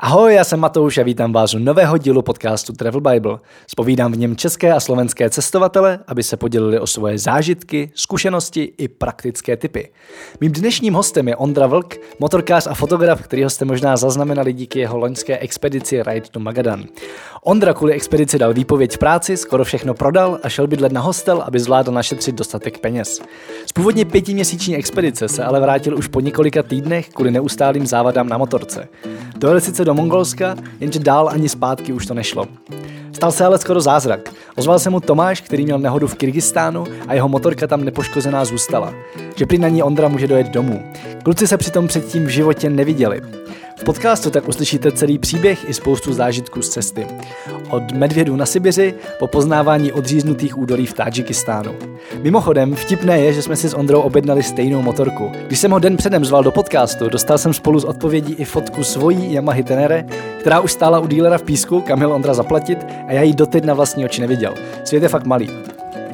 Ahoj, já jsem Matouš a vítám vás u nového dílu podcastu Travel Bible. Spovídám v něm české a slovenské cestovatele, aby se podělili o svoje zážitky, zkušenosti i praktické typy. Mým dnešním hostem je Ondra Vlk, motorkář a fotograf, kterýho jste možná zaznamenali díky jeho loňské expedici Ride to Magadan. Ondra kvůli expedici dal výpověď v práci, skoro všechno prodal a šel bydlet na hostel, aby zvládl našetřit dostatek peněz. Z původně pětiměsíční expedice se ale vrátil už po několika týdnech kvůli neustálým závadám na motorce. Dojel sice do Mongolska, jenže dál ani zpátky už to nešlo. Stal se ale skoro zázrak. Ozval se mu Tomáš, který měl nehodu v Kyrgyzstánu a jeho motorka tam nepoškozená zůstala. Že prý na ní Ondra může dojet domů. Kluci se přitom předtím v životě neviděli. V podcastu tak uslyšíte celý příběh i spoustu zážitků z cesty. Od medvědů na Sibiři po poznávání odříznutých údolí v Tadžikistánu. Mimochodem, vtipné je, že jsme si s Ondrou objednali stejnou motorku. Když jsem ho den předem zval do podcastu, dostal jsem spolu s odpovědí i fotku svojí Yamaha Tenere, která už stála u dílera v Písku, kam měl Ondra zaplatit a já ji doteď na vlastní oči neviděl. Svět je fakt malý.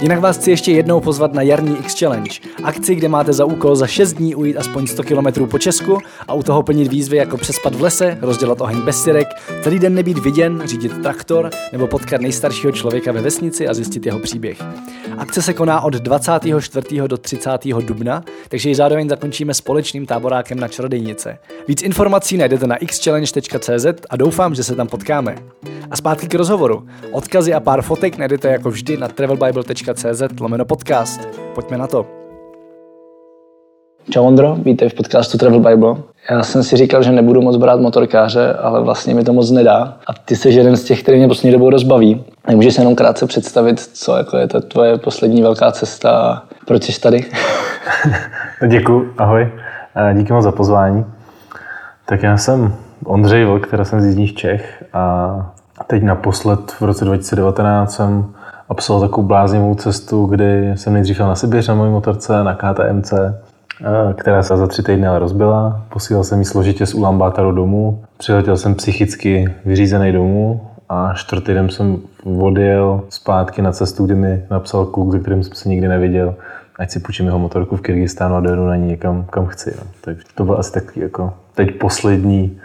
Jinak vás chci ještě jednou pozvat na jarní X Challenge, akci, kde máte za úkol za 6 dní ujít aspoň 100 km po Česku a u toho plnit výzvy jako přespat v lese, rozdělat oheň bez syrek, celý den nebýt viděn, řídit traktor nebo potkat nejstaršího člověka ve vesnici a zjistit jeho příběh. Akce se koná od 24. do 30. dubna, takže ji zároveň zakončíme společným táborákem na Čarodejnice. Víc informací najdete na xchallenge.cz a doufám, že se tam potkáme. A zpátky k rozhovoru. Odkazy a pár fotek najdete jako vždy na travelbible.cz lomeno podcast. Pojďme na to. Čau Ondro, vítej v podcastu Travel Bible. Já jsem si říkal, že nebudu moc brát motorkáře, ale vlastně mi to moc nedá. A ty jsi jeden z těch, který mě poslední dobou rozbaví. Můžeš se jenom krátce představit, co jako je ta tvoje poslední velká cesta a proč jsi tady? Děkuji, ahoj. Díky moc za pozvání. Tak já jsem Ondřej Vlk, která jsem z Jižních Čech a teď naposled v roce 2019 jsem absolvoval takovou bláznivou cestu, kdy jsem nejdřív šel na Sibiř na mojí motorce, na KTMC, eh, která se za tři týdny ale rozbila. Posílal jsem ji složitě z Ulambátaru domů. Přiletěl jsem psychicky vyřízený domů a čtvrtý den jsem odjel zpátky na cestu, kde mi napsal kluk, se kterým jsem se nikdy neviděl, ať si půjčím jeho motorku v Kyrgyzstánu a dojedu na ní někam, kam chci. No. Tak to bylo asi takový jako teď poslední,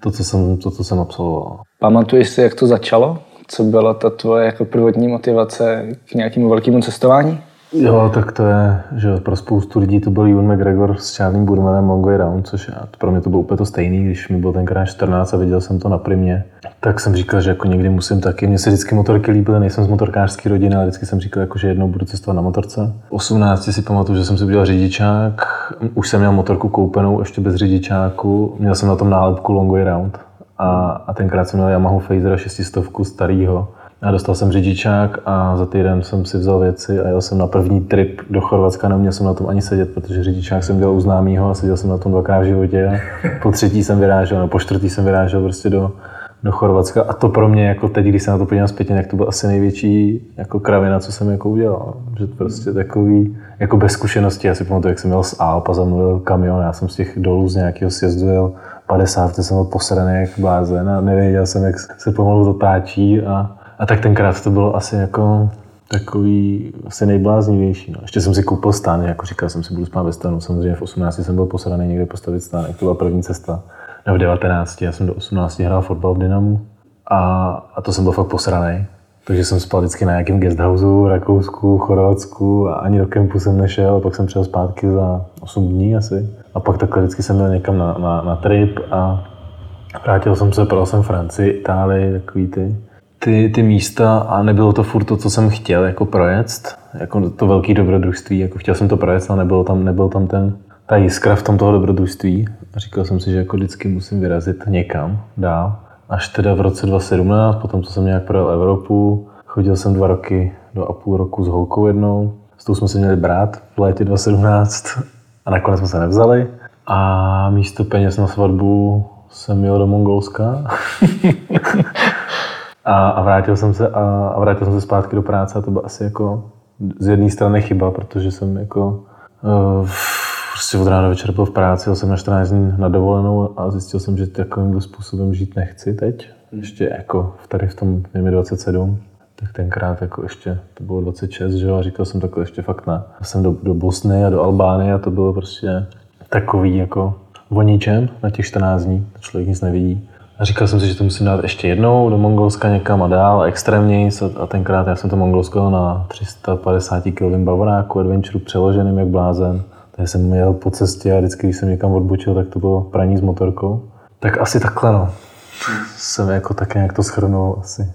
to, co jsem, to, co jsem absolvoval. Pamatuješ si, jak to začalo? Co byla ta tvoje jako prvotní motivace k nějakému velkému cestování? Jo, tak to je, že pro spoustu lidí to byl Ewan McGregor s Charlie Burmanem Long Way Round, což já, pro mě to bylo úplně to stejný, když mi bylo tenkrát 14 a viděl jsem to na primě. Tak jsem říkal, že jako někdy musím taky. Mně se vždycky motorky líbily, nejsem z motorkářské rodiny, ale vždycky jsem říkal, jako, že jednou budu cestovat na motorce. 18 si pamatuju, že jsem si udělal řidičák, už jsem měl motorku koupenou ještě bez řidičáku, měl jsem na tom nálepku Long Way Round a, a tenkrát jsem měl Yamaha Phasera 600 starýho a dostal jsem řidičák a za týden jsem si vzal věci a jel jsem na první trip do Chorvatska. Neměl jsem na tom ani sedět, protože řidičák jsem dělal u známýho a seděl jsem na tom dvakrát v životě. A po třetí jsem vyrážel, no po čtvrtý jsem vyrážel prostě do, do Chorvatska. A to pro mě, jako teď, když se na to podívám zpětně, jak to byl asi největší jako kravina, co jsem jako udělal. Že prostě takový, jako bez zkušenosti. Já si pamatuju, jak jsem měl z Alp a za mnou jel kamion. Já jsem z těch dolů z nějakého sjezdu jel 50, jsem byl posraný jak blázen a nevěděl jsem, jak se pomalu zatáčí a a tak tenkrát to bylo asi jako takový asi nejbláznivější. No. Ještě jsem si koupil stan, jako říkal jsem si, budu spát ve stanu. Samozřejmě v 18 jsem byl posadaný někde postavit stánek, to byla první cesta. No v 19, já jsem do 18 hrál fotbal v Dynamu a, a to jsem byl fakt posraný. Takže jsem spal vždycky na nějakém guesthouseu, Rakousku, Chorvatsku a ani do kempu jsem nešel, pak jsem přijel zpátky za 8 dní asi. A pak takhle vždycky jsem byl někam na, na, na trip a vrátil jsem se, projel jsem Francii, Itálii, takový ty ty, ty místa a nebylo to furt to, co jsem chtěl jako projet, jako to velké dobrodružství, jako chtěl jsem to projet, ale nebyl tam, nebyl tam ten, ta jiskra v tom toho dobrodružství. Říkal jsem si, že jako vždycky musím vyrazit někam dál. Až teda v roce 2017, potom co jsem nějak projel Evropu, chodil jsem dva roky, dva a půl roku s holkou jednou. S tou jsme se měli brát v létě 2017 a nakonec jsme se nevzali. A místo peněz na svatbu jsem jel do Mongolska. A, a, vrátil jsem se a, a, vrátil jsem se zpátky do práce a to bylo asi jako z jedné strany chyba, protože jsem jako uh, prostě od rána do večera byl v práci, jel jsem na 14 dní na dovolenou a zjistil jsem, že takovým způsobem žít nechci teď. Hmm. Ještě jako tady v tom, je 27, tak tenkrát jako ještě, to bylo 26, že jo, a říkal jsem takhle ještě fakt na. Já jsem do, do Bosny a do Albánie a to bylo prostě takový jako o ničem na těch 14 dní, člověk nic nevidí A říkal jsem si, že to musím dát ještě jednou do Mongolska někam a dál, extrémněji. A tenkrát já jsem to Mongolsko na 350 kg bavoráku, adventure přeloženým jak blázen. Takže jsem jel po cestě a vždycky, když jsem někam odbočil, tak to bylo praní s motorkou. Tak asi takhle no. Jsem jako tak nějak to schrnul asi.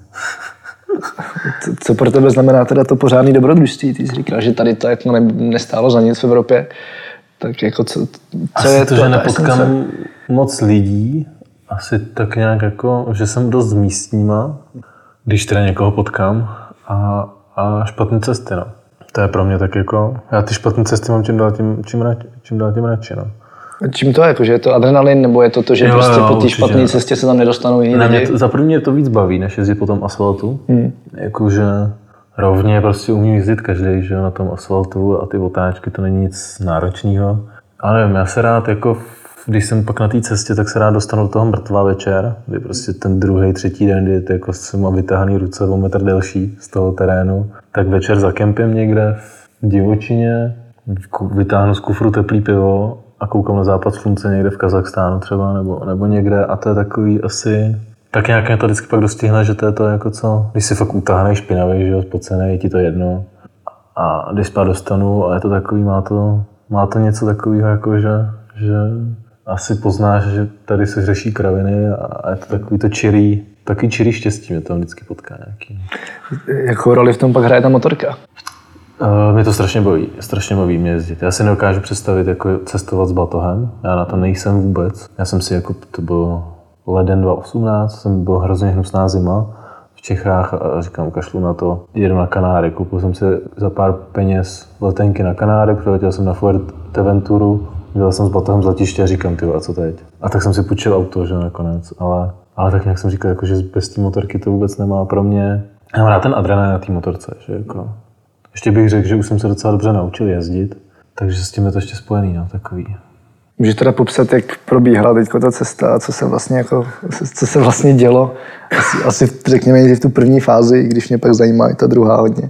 Co, pro tebe znamená teda to pořádný dobrodružství? Ty jsi říkal, že tady to jako ne, nestálo za nic v Evropě. Tak jako co, co asi je to, to že nepotkám esence? moc lidí, asi tak nějak jako, že jsem dost místníma, když teda někoho potkám a, a špatné cesty, no. To je pro mě tak jako, já ty špatné cesty mám čím dál tím, čím, čím dál tím radši, no. Čím to je? Jako, že je to adrenalin, nebo je to to, že jo, prostě jo, po té špatné cestě se tam nedostanou jiní ne, lidi? To, za první mě to víc baví, než jezdit po tom asfaltu. Hmm. Jakože rovně prostě umí jezdit každý, že na tom asfaltu a ty otáčky, to není nic náročného. Ale nevím, já se rád jako když jsem pak na té cestě, tak se rád dostanu do toho mrtvá večer, kdy prostě ten druhý, třetí den, kdy jako jsem mám vytáhaný ruce o metr delší z toho terénu, tak večer za kempem někde v divočině, vytáhnu z kufru teplý pivo a koukám na západ slunce někde v Kazachstánu třeba, nebo, nebo někde a to je takový asi tak nějak to vždycky pak dostihne, že to je to jako co, když si fakt utáhneš špinavý, že jo, spocený, je ti to jedno. A když spát dostanu a je to takový, má to, má to něco takového, jako že, že asi poznáš, že tady se řeší kraviny a je to takový to čirý, taky čirý štěstí mě to vždycky potká nějaký. Jakou roli v tom pak hraje ta motorka? Uh, mě to strašně baví, strašně baví mě jezdit. Já si nedokážu představit jako cestovat s batohem, já na to nejsem vůbec. Já jsem si jako, to bylo leden 2018, jsem byl hrozně hnusná zima v Čechách a říkám, kašlu na to, jedu na Kanáry. Koupil jsem si za pár peněz letenky na Kanáry, přiletěl jsem na Fuerteventuru, Jel jsem s batohem z letiště a říkám, ty a co teď? A tak jsem si půjčil auto, že nakonec, ale, ale tak nějak jsem říkal, jako, že bez té motorky to vůbec nemá pro mě. Já mám rád ten adrenalin na té motorce, že jako, ještě bych řekl, že už jsem se docela dobře naučil jezdit, takže s tím je to ještě spojený, no, takový. Můžeš teda popsat, jak probíhala teď ta cesta a co se vlastně, jako, co se vlastně dělo? Asi, asi řekněme v tu první fázi, když mě pak zajímá i ta druhá hodně.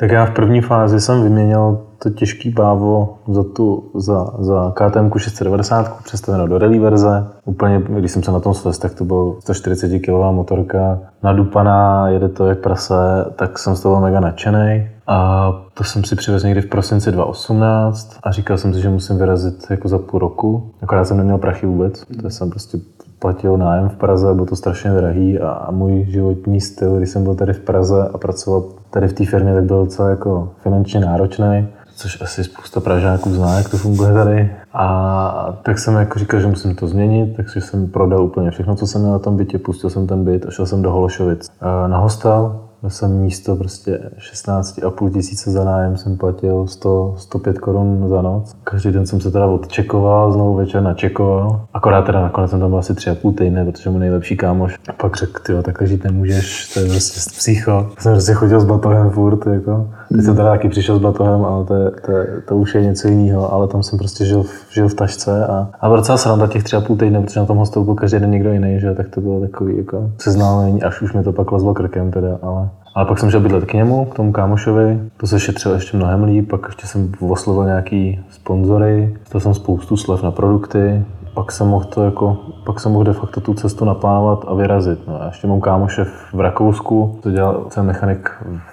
Tak já v první fázi jsem vyměnil to těžký bávo za, tu, za, za KTM 690 přestavenou do rally verze. Úplně, když jsem se na tom svez, tak to byl 140 kg motorka, nadupaná, jede to jak prase, tak jsem z toho mega nadšený. A to jsem si přivezl někdy v prosinci 2018 a říkal jsem si, že musím vyrazit jako za půl roku. Akorát jsem neměl prachy vůbec, to jsem prostě platil nájem v Praze, bylo to strašně drahý a můj životní styl, když jsem byl tady v Praze a pracoval tady v té firmě, tak byl docela jako finančně náročný což asi spousta Pražáků zná, jak to funguje tady. A tak jsem jako říkal, že musím to změnit, takže jsem prodal úplně všechno, co jsem měl na tom bytě, pustil jsem ten byt a šel jsem do Hološovic na hostel, jsem místo prostě 16,5 tisíce za nájem, jsem platil 100, 105 korun za noc. Každý den jsem se teda odčekoval, znovu večer načekoval. Akorát teda nakonec jsem tam byl asi 3,5 týdny, protože mu nejlepší kámoš. A pak řekl, ty takhle žít nemůžeš, to je prostě psycho. Já jsem prostě chodil s batohem furt, jako. Teď jsem teda taky přišel s batohem, ale to, je, to, je, to už je něco jiného, ale tam jsem prostě žil, žil v tašce a, a byl docela sranda těch 3,5 týdny, protože na tom hostelu byl každý den někdo jiný, že tak to bylo takový jako seznámení, až už mi to pak lezlo krkem teda, ale ale pak jsem šel bydlet k němu, k tomu kámošovi, to se šetřilo ještě mnohem líp, pak ještě jsem oslovil nějaký sponzory, to jsem spoustu slev na produkty, pak jsem mohl to jako, pak jsem mohl de facto tu cestu naplánovat a vyrazit. No, a ještě mám kámoše v Rakousku, to dělal jsem mechanik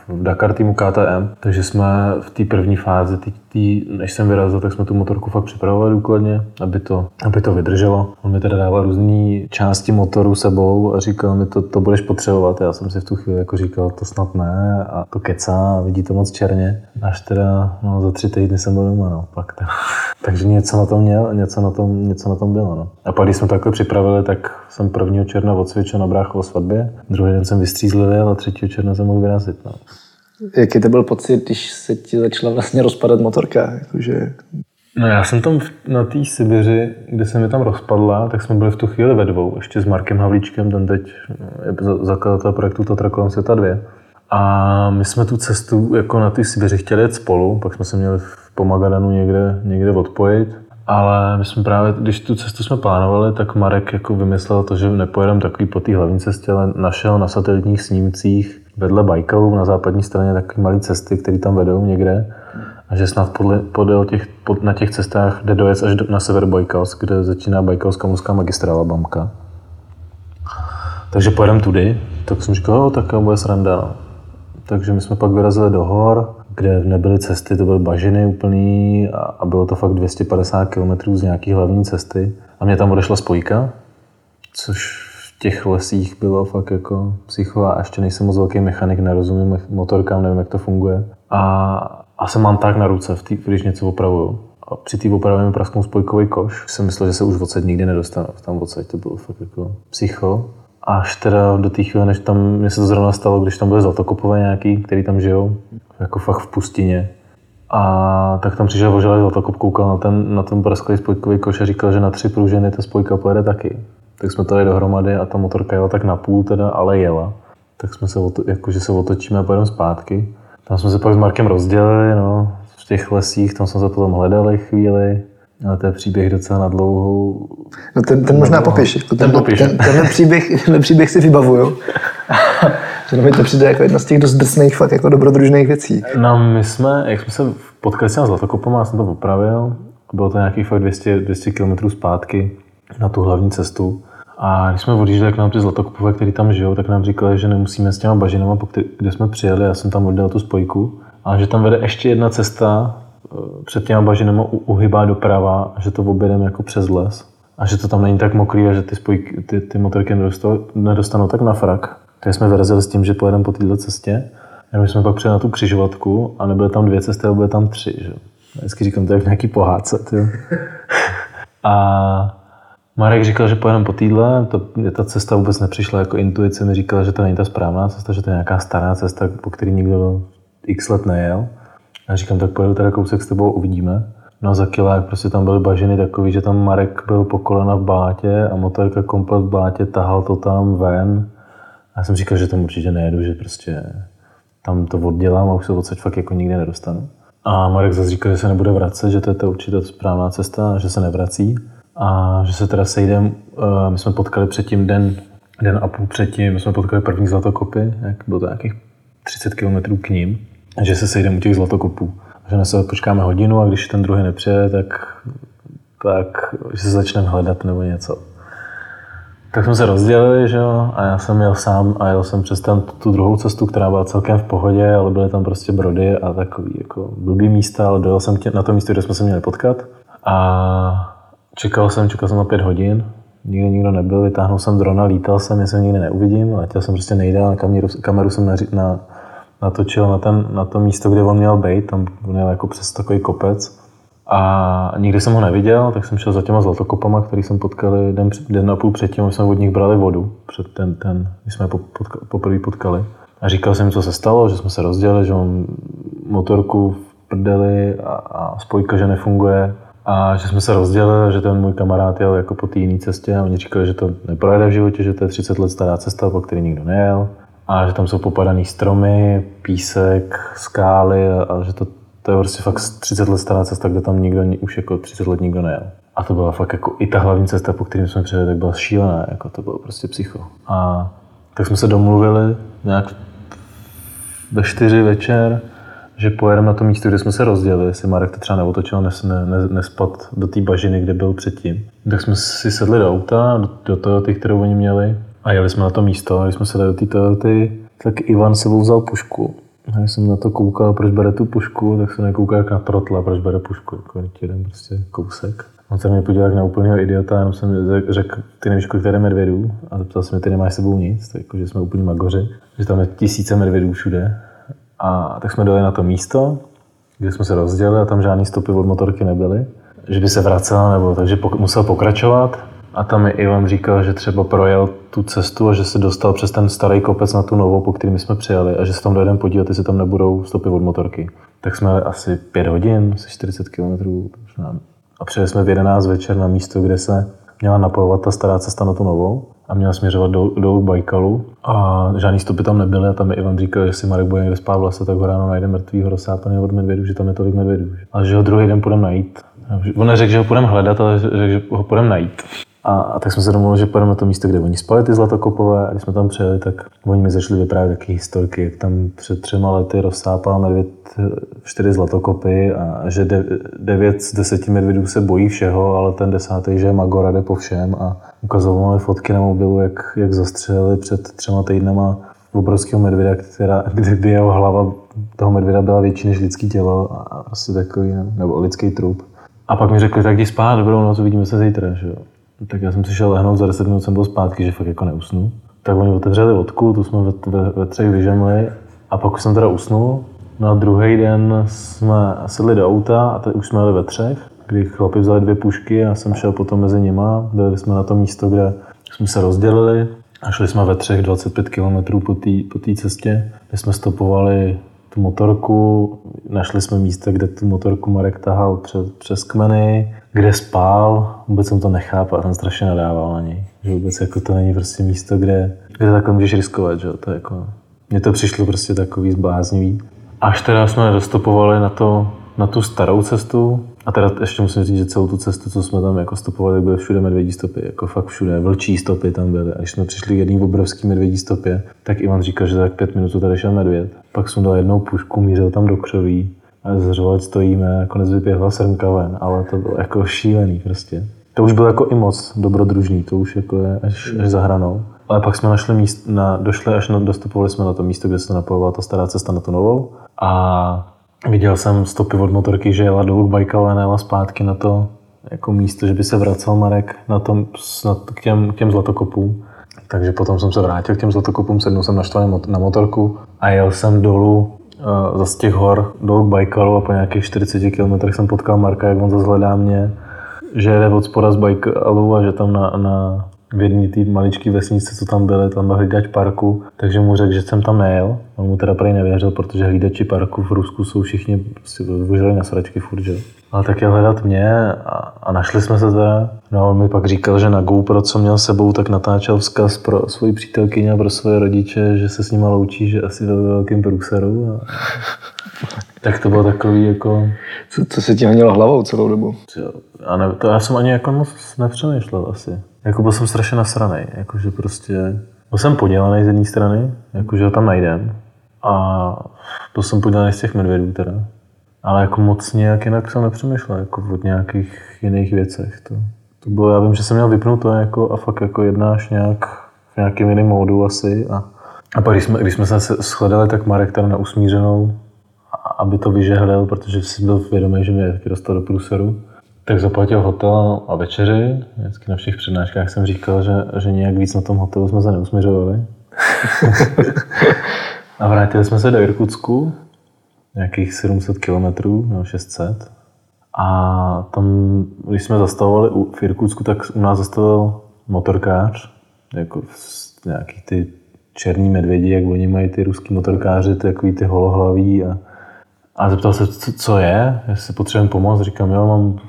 v Dakar týmu KTM, takže jsme v té první fázi, tý, než jsem vyrazil, tak jsme tu motorku fakt připravovali důkladně, aby to, aby to vydrželo. On mi teda dával různé části motoru sebou a říkal mi, to, to budeš potřebovat. Já jsem si v tu chvíli jako říkal, to snad ne a to kecá vidí to moc černě. Až teda no, za tři týdny jsem byl doma, no, pak teda. Takže něco na tom měl, něco na tom, něco na tom bylo. No. A pak, když jsme takhle připravili, tak jsem 1. června odsvědčil na bráchovo svatbě, druhý den jsem vystřízlivil a 3. června jsem mohl vyrazit. No. Jaký to byl pocit, když se ti začala vlastně rozpadat motorka? Jakože... No já jsem tam na té Sibiři, kde se mi tam rozpadla, tak jsme byli v tu chvíli ve dvou, ještě s Markem Havlíčkem, ten teď je zakladatel projektu Tatra kolem světa 2. A my jsme tu cestu jako na ty Sibiři chtěli jet spolu, pak jsme se měli po Magadanu někde, někde odpojit. Ale my jsme právě, když tu cestu jsme plánovali, tak Marek jako vymyslel to, že nepojedeme takový po té hlavní cestě, ale našel na satelitních snímcích vedle Bajkalu na západní straně takové malé cesty, které tam vedou někde. A že snad podle, podél těch, pod, na těch cestách jde dojet až do, na sever Bajkalsk, kde začíná Bajkalská mořská magistrála Bamka. Takže pojedeme tudy. Tak jsem říkal, oh, tak bude sranda. Takže my jsme pak vyrazili do hor, kde nebyly cesty, to byly bažiny úplný a, a bylo to fakt 250 km z nějaký hlavní cesty. A mě tam odešla spojka, což těch lesích bylo fakt jako psycho a ještě nejsem moc velký mechanik, nerozumím motorkám, nevím, jak to funguje. A, a jsem mám tak na ruce, v tý, když něco opravuju. A při té opravě mi prasknul spojkový koš. Jsem myslel, že se už odsaď nikdy nedostanu. Tam odsaď to bylo fakt jako psycho. Až teda do té chvíle, než tam, mě se to zrovna stalo, když tam byly zlatokopové nějaký, který tam žijou, jako fakt v pustině. A tak tam přišel voželek zlatokop, koukal na ten, na ten prasklý spojkový koš a říkal, že na tři pružiny ta spojka pojede taky. Tak jsme to dali dohromady a ta motorka jela tak na půl teda, ale jela. Tak jsme se, jakože se otočíme a pojedeme zpátky. Tam jsme se pak s Markem rozdělili, no, v těch lesích, tam jsme se potom hledali chvíli. Ale to je příběh docela na dlouhou. No ten, ten možná popiš. Jako ten, ten, popiš. ten, tenhle, příběh, ten příběh si vybavuju. že mi to přijde jako jedna z těch dost drsných, fakt jako dobrodružných věcí. No my jsme, jak jsme se potkali s Zlatokopem, já jsem to opravil. Bylo to nějakých fakt 200, 200 km zpátky na tu hlavní cestu. A když jsme odjížděli k nám ty zlatokopové, kteří tam žijou, tak nám říkali, že nemusíme s těma bažinama, kde jsme přijeli, já jsem tam oddělal tu spojku, a že tam vede ještě jedna cesta eh, před těma bažinama uhybá doprava že to objedeme jako přes les. A že to tam není tak mokrý a že ty, spojky, ty, ty motorky nedostanou, nedostanou tak na frak. Takže jsme vyrazili s tím, že pojedeme po této cestě. Jenom jsme pak přijeli na tu křižovatku a nebyly tam dvě cesty, ale byly tam tři. Že? Vždycky říkám, to je v nějaký pohádce. a Marek říkal, že pojedeme po týdle, to, ta cesta vůbec nepřišla jako intuice, mi říkal, že to není ta správná cesta, že to je nějaká stará cesta, po který nikdo x let nejel. A říkám, tak pojedu teda kousek s tebou, uvidíme. No za kilák prostě tam byly bažiny takový, že tam Marek byl po kolena v blátě a motorka komplet v blátě, tahal to tam ven. A já jsem říkal, že tam určitě nejedu, že prostě tam to oddělám a už se odsaď fakt jako nikdy nedostanu. A Marek zase říkal, že se nebude vracet, že to je to určitě správná cesta, že se nevrací a že se teda sejdem, eh, my jsme potkali předtím den, den a půl předtím, my jsme potkali první zlatokopy, jak bylo to nějakých 30 km k ním, že se sejdeme u těch zlatokopů. Že na se počkáme hodinu a když ten druhý nepřijde, tak, tak že se začneme hledat nebo něco. Tak jsme se rozdělili, že jo, a já jsem jel sám a jel jsem přes ten, tu druhou cestu, která byla celkem v pohodě, ale byly tam prostě brody a takový jako blbý místa, ale dojel jsem tě, na to místo, kde jsme se měli potkat. A Čekal jsem, čekal jsem na pět hodin, nikde nikdo nebyl, vytáhnul jsem drona, lítal jsem, jestli nikdy neuvidím, letěl jsem prostě nejdál, kameru, kameru jsem na, na, natočil na, ten, na to místo, kde on měl být, tam měl jako přes takový kopec. A nikdy jsem ho neviděl, tak jsem šel za těma zlatokopama, který jsem potkali den, den a půl předtím, my jsme od nich brali vodu, před ten, ten my jsme je poprvé potkali. A říkal jsem, co se stalo, že jsme se rozdělili, že on motorku v prdeli a, a spojka, že nefunguje a že jsme se rozdělili, že ten můj kamarád jel jako po té jiné cestě a oni říkali, že to neprojede v životě, že to je 30 let stará cesta, po které nikdo nejel. A že tam jsou popadané stromy, písek, skály a, a že to, to je prostě fakt 30 let stará cesta, kde tam nikdo už jako 30 let nikdo nejel. A to byla fakt jako i ta hlavní cesta, po které jsme přijeli, tak byla šílená, jako to bylo prostě psycho. A tak jsme se domluvili nějak ve čtyři večer, že pojedeme na to místo, kde jsme se rozdělili, jestli Marek to třeba neotočil, nes, ne, ne, nespad do té bažiny, kde byl předtím. Tak jsme si sedli do auta, do, do Toyoty, kterou oni měli, a jeli jsme na to místo. Když jsme se do té Toyoty, tak Ivan sebou vzal pušku. A když jsem na to koukal, proč bere tu pušku, tak jsem nekoukal jak na trotla, proč bere pušku. Jako jeden prostě kousek. On se mě podíval jak na úplného idiota, jenom jsem řekl, ty nevíš, kolik tady medvědů. A zeptal jsem ty nemáš sebou nic, tak jako, jsme úplně magoři, že tam je tisíce medvědů všude. A tak jsme dojeli na to místo, kde jsme se rozdělili a tam žádný stopy od motorky nebyly. Že by se vracela nebo takže pok- musel pokračovat. A tam mi Ivan říkal, že třeba projel tu cestu a že se dostal přes ten starý kopec na tu novou, po kterým jsme přijeli a že se tam dojedeme podívat, jestli tam nebudou stopy od motorky. Tak jsme asi 5 hodin, asi 40 km. A přijeli jsme v 11 večer na místo, kde se měla napojovat ta stará cesta na tu novou a měl směřovat do, do Bajkalu a žádný stopy tam nebyly a tam mi Ivan říkal, že si Marek bude někde spát v lese, tak ho ráno najde mrtvýho rozsápaného od medvědů, že tam je tolik medvědů. A že ho druhý den půjdeme najít. On neřekl, že ho půjdeme hledat, ale řekl, že ho půjdeme najít. A, a tak jsme se domluvili, že pojedeme na to místo, kde oni spali ty zlatokopové a když jsme tam přijeli, tak oni mi začali vyprávět taky historky, jak tam před třema lety rozsápal medvěd čtyři zlatokopy a že de, devět z deseti medvědů se bojí všeho, ale ten desátý, že Magora, jde po všem a ukazovali fotky na mobilu, jak, jak zastřelili před třema týdnama obrovského medvěda, která, kdy jeho hlava toho medvěda byla větší než lidský tělo a prostě takový, nebo lidský trup. A pak mi řekli, tak jdi spát, dobrou noc, uvidíme se zítra. Že jo. Tak já jsem si šel lehnout, za 10 minut jsem byl zpátky, že fakt jako neusnu. Tak oni otevřeli vodku, tu jsme ve, ve, ve třech vyžemli a pak už jsem teda usnul. Na druhý den jsme sedli do auta a teď už jsme jeli ve třech, kdy chlapi vzali dvě pušky a jsem šel potom mezi nima. Dojeli jsme na to místo, kde jsme se rozdělili a šli jsme ve třech 25 km po té po cestě, kde jsme stopovali tu motorku, našli jsme místo, kde tu motorku Marek tahal přes, přes kmeny, kde spál, vůbec jsem to nechápal, jsem strašně nadával na něj, že vůbec jako to není prostě místo, kde, kde takhle můžeš riskovat, že to jako, mně to přišlo prostě takový zbláznivý. Až teda jsme dostopovali na, to, na tu starou cestu, a teda ještě musím říct, že celou tu cestu, co jsme tam jako stopovali, byly všude medvědí stopy, jako fakt všude, vlčí stopy tam byly. A když jsme přišli k jedný obrovský medvědí stopě, tak Ivan říkal, že tak pět minut tady šel medvěd. Pak sundal jednou pušku, mířil tam do křoví a zřovat stojíme, nakonec vypěhla srnka ven, ale to bylo jako šílený prostě. To už bylo jako i moc dobrodružný, to už jako je až, až za hranou. Ale pak jsme našli míst, na, došli až na, dostupovali jsme na to místo, kde se napojovala ta stará cesta na tu novou. A Viděl jsem stopy od motorky, že jela dolů k Bajkalu a nejela zpátky na to jako místo, že by se vracel Marek na tom, na, k, těm, k těm zlatokopům. Takže potom jsem se vrátil k těm zlatokopům, sednul jsem naštvaný na motorku a jel jsem dolů uh, z těch hor dolů k Bajkalu a po nějakých 40 km jsem potkal Marka, jak on zase hledá mě, že jede od spoda z Bajkalu a že tam na, na v jedné té maličké vesnice, co tam byly, tam byl hlídač parku, takže mu řekl, že jsem tam nejel. On mu teda prej nevěřil, protože hlídači parku v Rusku jsou všichni prostě vyžili na sračky furt, že? Ale tak je hledat mě a, a, našli jsme se teda. No a on mi pak říkal, že na GoPro, co měl sebou, tak natáčel vzkaz pro svoji přítelkyně a pro svoje rodiče, že se s nima loučí, že asi ve velkém průseru. A... tak to bylo takový jako... Co, co se ti honilo hlavou celou dobu? A ne, to já jsem ani jako moc nepřemýšlel asi. Jako byl jsem strašně nasraný, jakože prostě byl jsem podělaný z jedné strany, jakože ho tam najdem. A byl jsem podělaný z těch medvědů teda. Ale jako moc nějak jinak jsem nepřemýšlel, jako od nějakých jiných věcech. To, to bylo, já vím, že jsem měl vypnout to jako, a fakt jako jednáš nějak v nějakém jiném módu asi. A, a pak když jsme, když jsme se shledali, tak Marek teda na usmířenou, aby to vyžehlil, protože si byl vědomý, že mě taky dostal do průseru. Tak zaplatil hotel a večeři. Vždycky na všech přednáškách jsem říkal, že, že nějak víc na tom hotelu jsme se neusměřovali. a vrátili jsme se do Irkutsku, nějakých 700 kilometrů, nebo 600. A tam, když jsme zastavovali v Irkutsku, tak u nás zastavil motorkář, jako nějaký ty černí medvědi, jak oni mají ty ruský motorkáři, ty takový ty holohlaví a, a zeptal se, co, co je, jestli potřebujeme pomoct. Říkám, jo, mám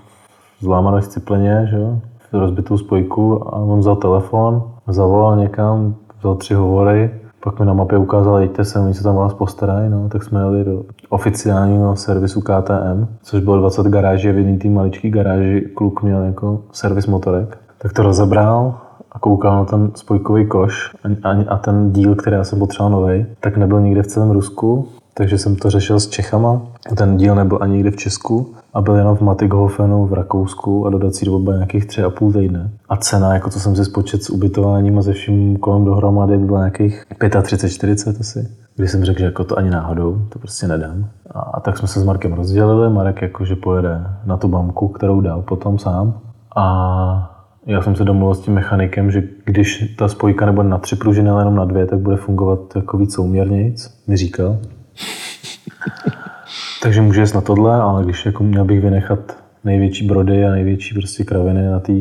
zlámanou scipleně, že jo, rozbitou spojku a on vzal telefon, zavolal někam, vzal tři hovory, pak mi na mapě ukázal, jeďte sem, oni se tam vás postarají, no, tak jsme jeli do oficiálního servisu KTM, což bylo 20 garáží a v jedné té maličké garáži kluk měl jako servis motorek. Tak to rozebral a koukal na ten spojkový koš a, a, a ten díl, který já jsem potřeboval nový, tak nebyl nikde v celém Rusku, takže jsem to řešil s Čechama. Ten díl nebyl ani nikde v Česku a byl jenom v Matighofenu v Rakousku a dodací doba byla nějakých tři a půl týdne. A cena, jako co jsem si spočet s ubytováním a se vším kolem dohromady, byla nějakých 35-40 asi. Když jsem řekl, že jako to ani náhodou, to prostě nedám. A, a tak jsme se s Markem rozdělili. Marek jakože pojede na tu bamku, kterou dal potom sám. A já jsem se domluvil s tím mechanikem, že když ta spojka nebude na tři pružiny, ale jenom na dvě, tak bude fungovat jako víc souměrnějc, mi říkal. Takže může jít na tohle, ale když jako měl bych vynechat největší brody a největší prostě kraviny na té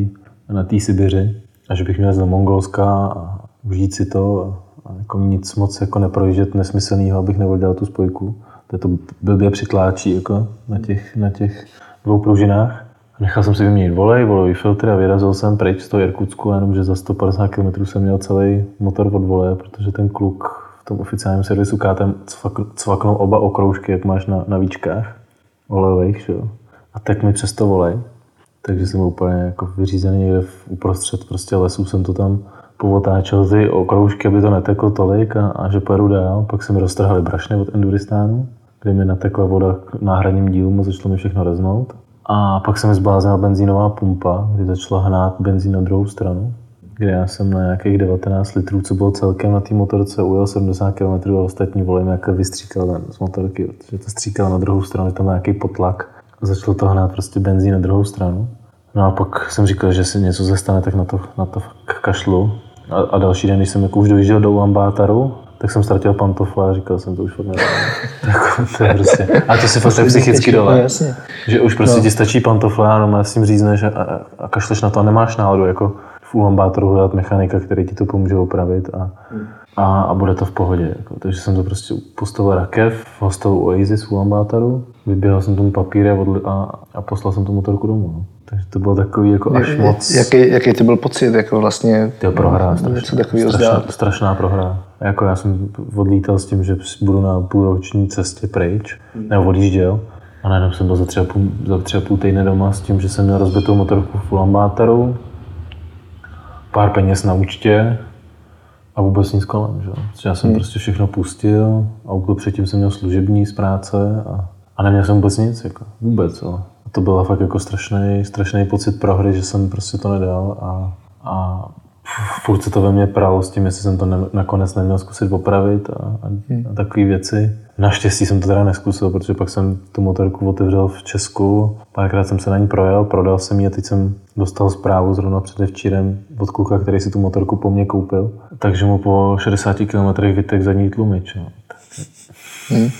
na tý Sibiři a že bych měl z Mongolska a užít si to a, jako nic moc jako neprojíždět nesmyslného, abych nevodil tu spojku. To to blbě přitláčí jako na těch, na těch dvou pružinách. Nechal jsem si vyměnit volej, volejový filtr a vyrazil jsem pryč z toho Irkutsku, jenomže za 150 km jsem měl celý motor od voleje, protože ten kluk tom oficiálním servisu KTM cvaknou oba okroužky, jak máš na, na víčkách olejových, že jo. A tak mi přesto volej. takže jsem úplně jako vyřízený někde v uprostřed prostě lesů jsem to tam povotáčel ty okroužky, aby to neteklo tolik a, a že pojedu dál. Pak jsem roztrhali brašny od Enduristánu, kde mi natekla voda k náhradním dílům a začalo mi všechno reznout. A pak se mi zbláznila benzínová pumpa, kdy začala hnát benzín na druhou stranu, kde já jsem na nějakých 19 litrů, co bylo celkem na té motorce, ujel 70 km a ostatní volím, jak vystříkal ten z motorky, protože to stříkal na druhou stranu, tam nějaký potlak. A začalo to hnát prostě benzín na druhou stranu. No a pak jsem říkal, že se něco zastane, tak na to, na to kašlu. A, a další den, když jsem jako už dojížděl do Ulambátaru, tak jsem ztratil pantofle a říkal jsem, to už fakt tak, to je prostě, a to si fakt psychicky dole. No, jasně. Že už prostě no. ti stačí pantofle a no, s tím řízneš a, a, a kašleš na to a nemáš náladu jako v Ulambátoru hledat mechanika, který ti to pomůže opravit a, a, a bude to v pohodě. Jako. Takže jsem to prostě postavil rakev v hostelu Oasis v Ulambátoru, vyběhal jsem tomu papíry a, a poslal jsem tu motorku domů. No. Takže to bylo takový jako až moc... Jaký, jaký to byl pocit, jako vlastně... To prohra, strašná, strašná, strašná prohra. Jako já jsem odlítal s tím, že budu na půlroční cestě pryč, hmm. nebo odjížděl. A najednou jsem byl za třeba půl, za třeba půl týdne doma s tím, že jsem měl rozbitou motorku v Ulambátaru, pár peněz na účtě a vůbec nic kolem. Že? Já jsem hmm. prostě všechno pustil, auto předtím jsem měl služební z práce a, a neměl jsem vůbec nic, jako, vůbec. Ale to byl fakt jako strašný, strašný pocit prohry, že jsem prostě to nedal a, a furt se to ve mně pralo s tím, jestli jsem to ne, nakonec neměl zkusit opravit a, a, hmm. a takové věci. Naštěstí jsem to teda neskusil, protože pak jsem tu motorku otevřel v Česku, párkrát jsem se na ní projel, prodal jsem ji a teď jsem dostal zprávu zrovna předevčírem od kluka, který si tu motorku po mně koupil, takže mu po 60 km vytek zadní tlumič. No. Hmm.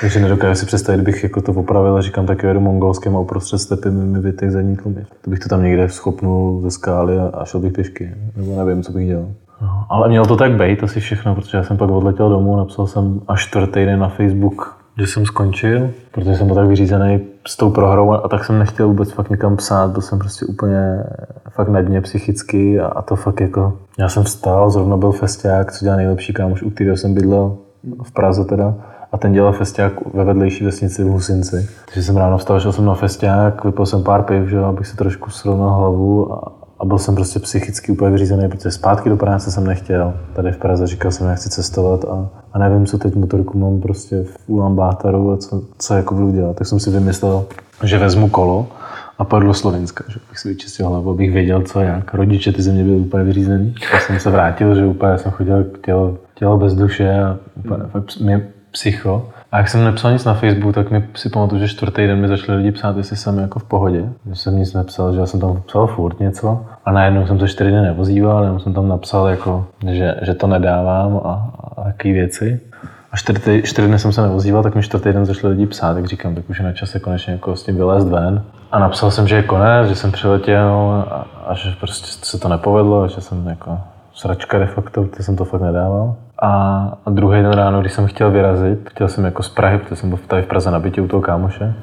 Takže nedokážu si představit, bych jako to opravil a říkám, tak jedu mongolském a uprostřed stepy mi, mi vytek zadní tlumič. To bych to tam někde schopnul ze skály a, a šel bych pěšky. Nebo nevím, co bych dělal. No, ale mělo to tak být asi všechno, protože já jsem pak odletěl domů, napsal jsem až čtvrtý den na Facebook, že jsem skončil, protože jsem byl tak vyřízený s tou prohrou a tak jsem nechtěl vůbec fakt někam psát, byl jsem prostě úplně fakt na dně psychicky a, a to fakt jako, já jsem vstal, zrovna byl festiák, co dělá nejlepší kámoš, u kterého jsem bydlel v Praze teda, a ten dělal festiák ve vedlejší vesnici v Husinci. Takže jsem ráno vstal, šel jsem na festiák, vypil jsem pár piv, že, abych si trošku srovnal hlavu a, a byl jsem prostě psychicky úplně vyřízený, protože zpátky do práce jsem nechtěl. Tady v Praze říkal jsem, že chci cestovat a, a nevím, co teď motorku mám prostě v Ulambátaru a co, co jako budu dělat. Tak jsem si vymyslel, že vezmu kolo a pojedu do Slovenska, že bych si vyčistil hlavu, abych věděl, co jak. Rodiče ty země byly úplně vyřízený. Já jsem se vrátil, že úplně jsem chodil tělo, tělo bez duše a úplně, fakt mě psycho. A jak jsem nepsal nic na Facebook, tak mi si pamatuju, že čtvrtý den mi začali lidi psát, jestli jsem jako v pohodě. Že jsem nic nepsal, že já jsem tam psal furt něco. A najednou jsem to čtyři dny nevozíval, jenom jsem tam napsal, jako, že, že to nedávám a, a takové věci. A čtyři, čtyři dny jsem se nevozíval, tak mi čtvrtý den začali lidi psát, tak říkám, tak už je na čase konečně jako s tím vylézt ven. A napsal jsem, že je konec, že jsem přiletěl a, a že prostě se to nepovedlo, že jsem jako sračka de facto, protože jsem to fakt nedával. A druhý den ráno, když jsem chtěl vyrazit, chtěl jsem jako z Prahy, protože jsem byl tady v Praze na bytě u toho kámoše.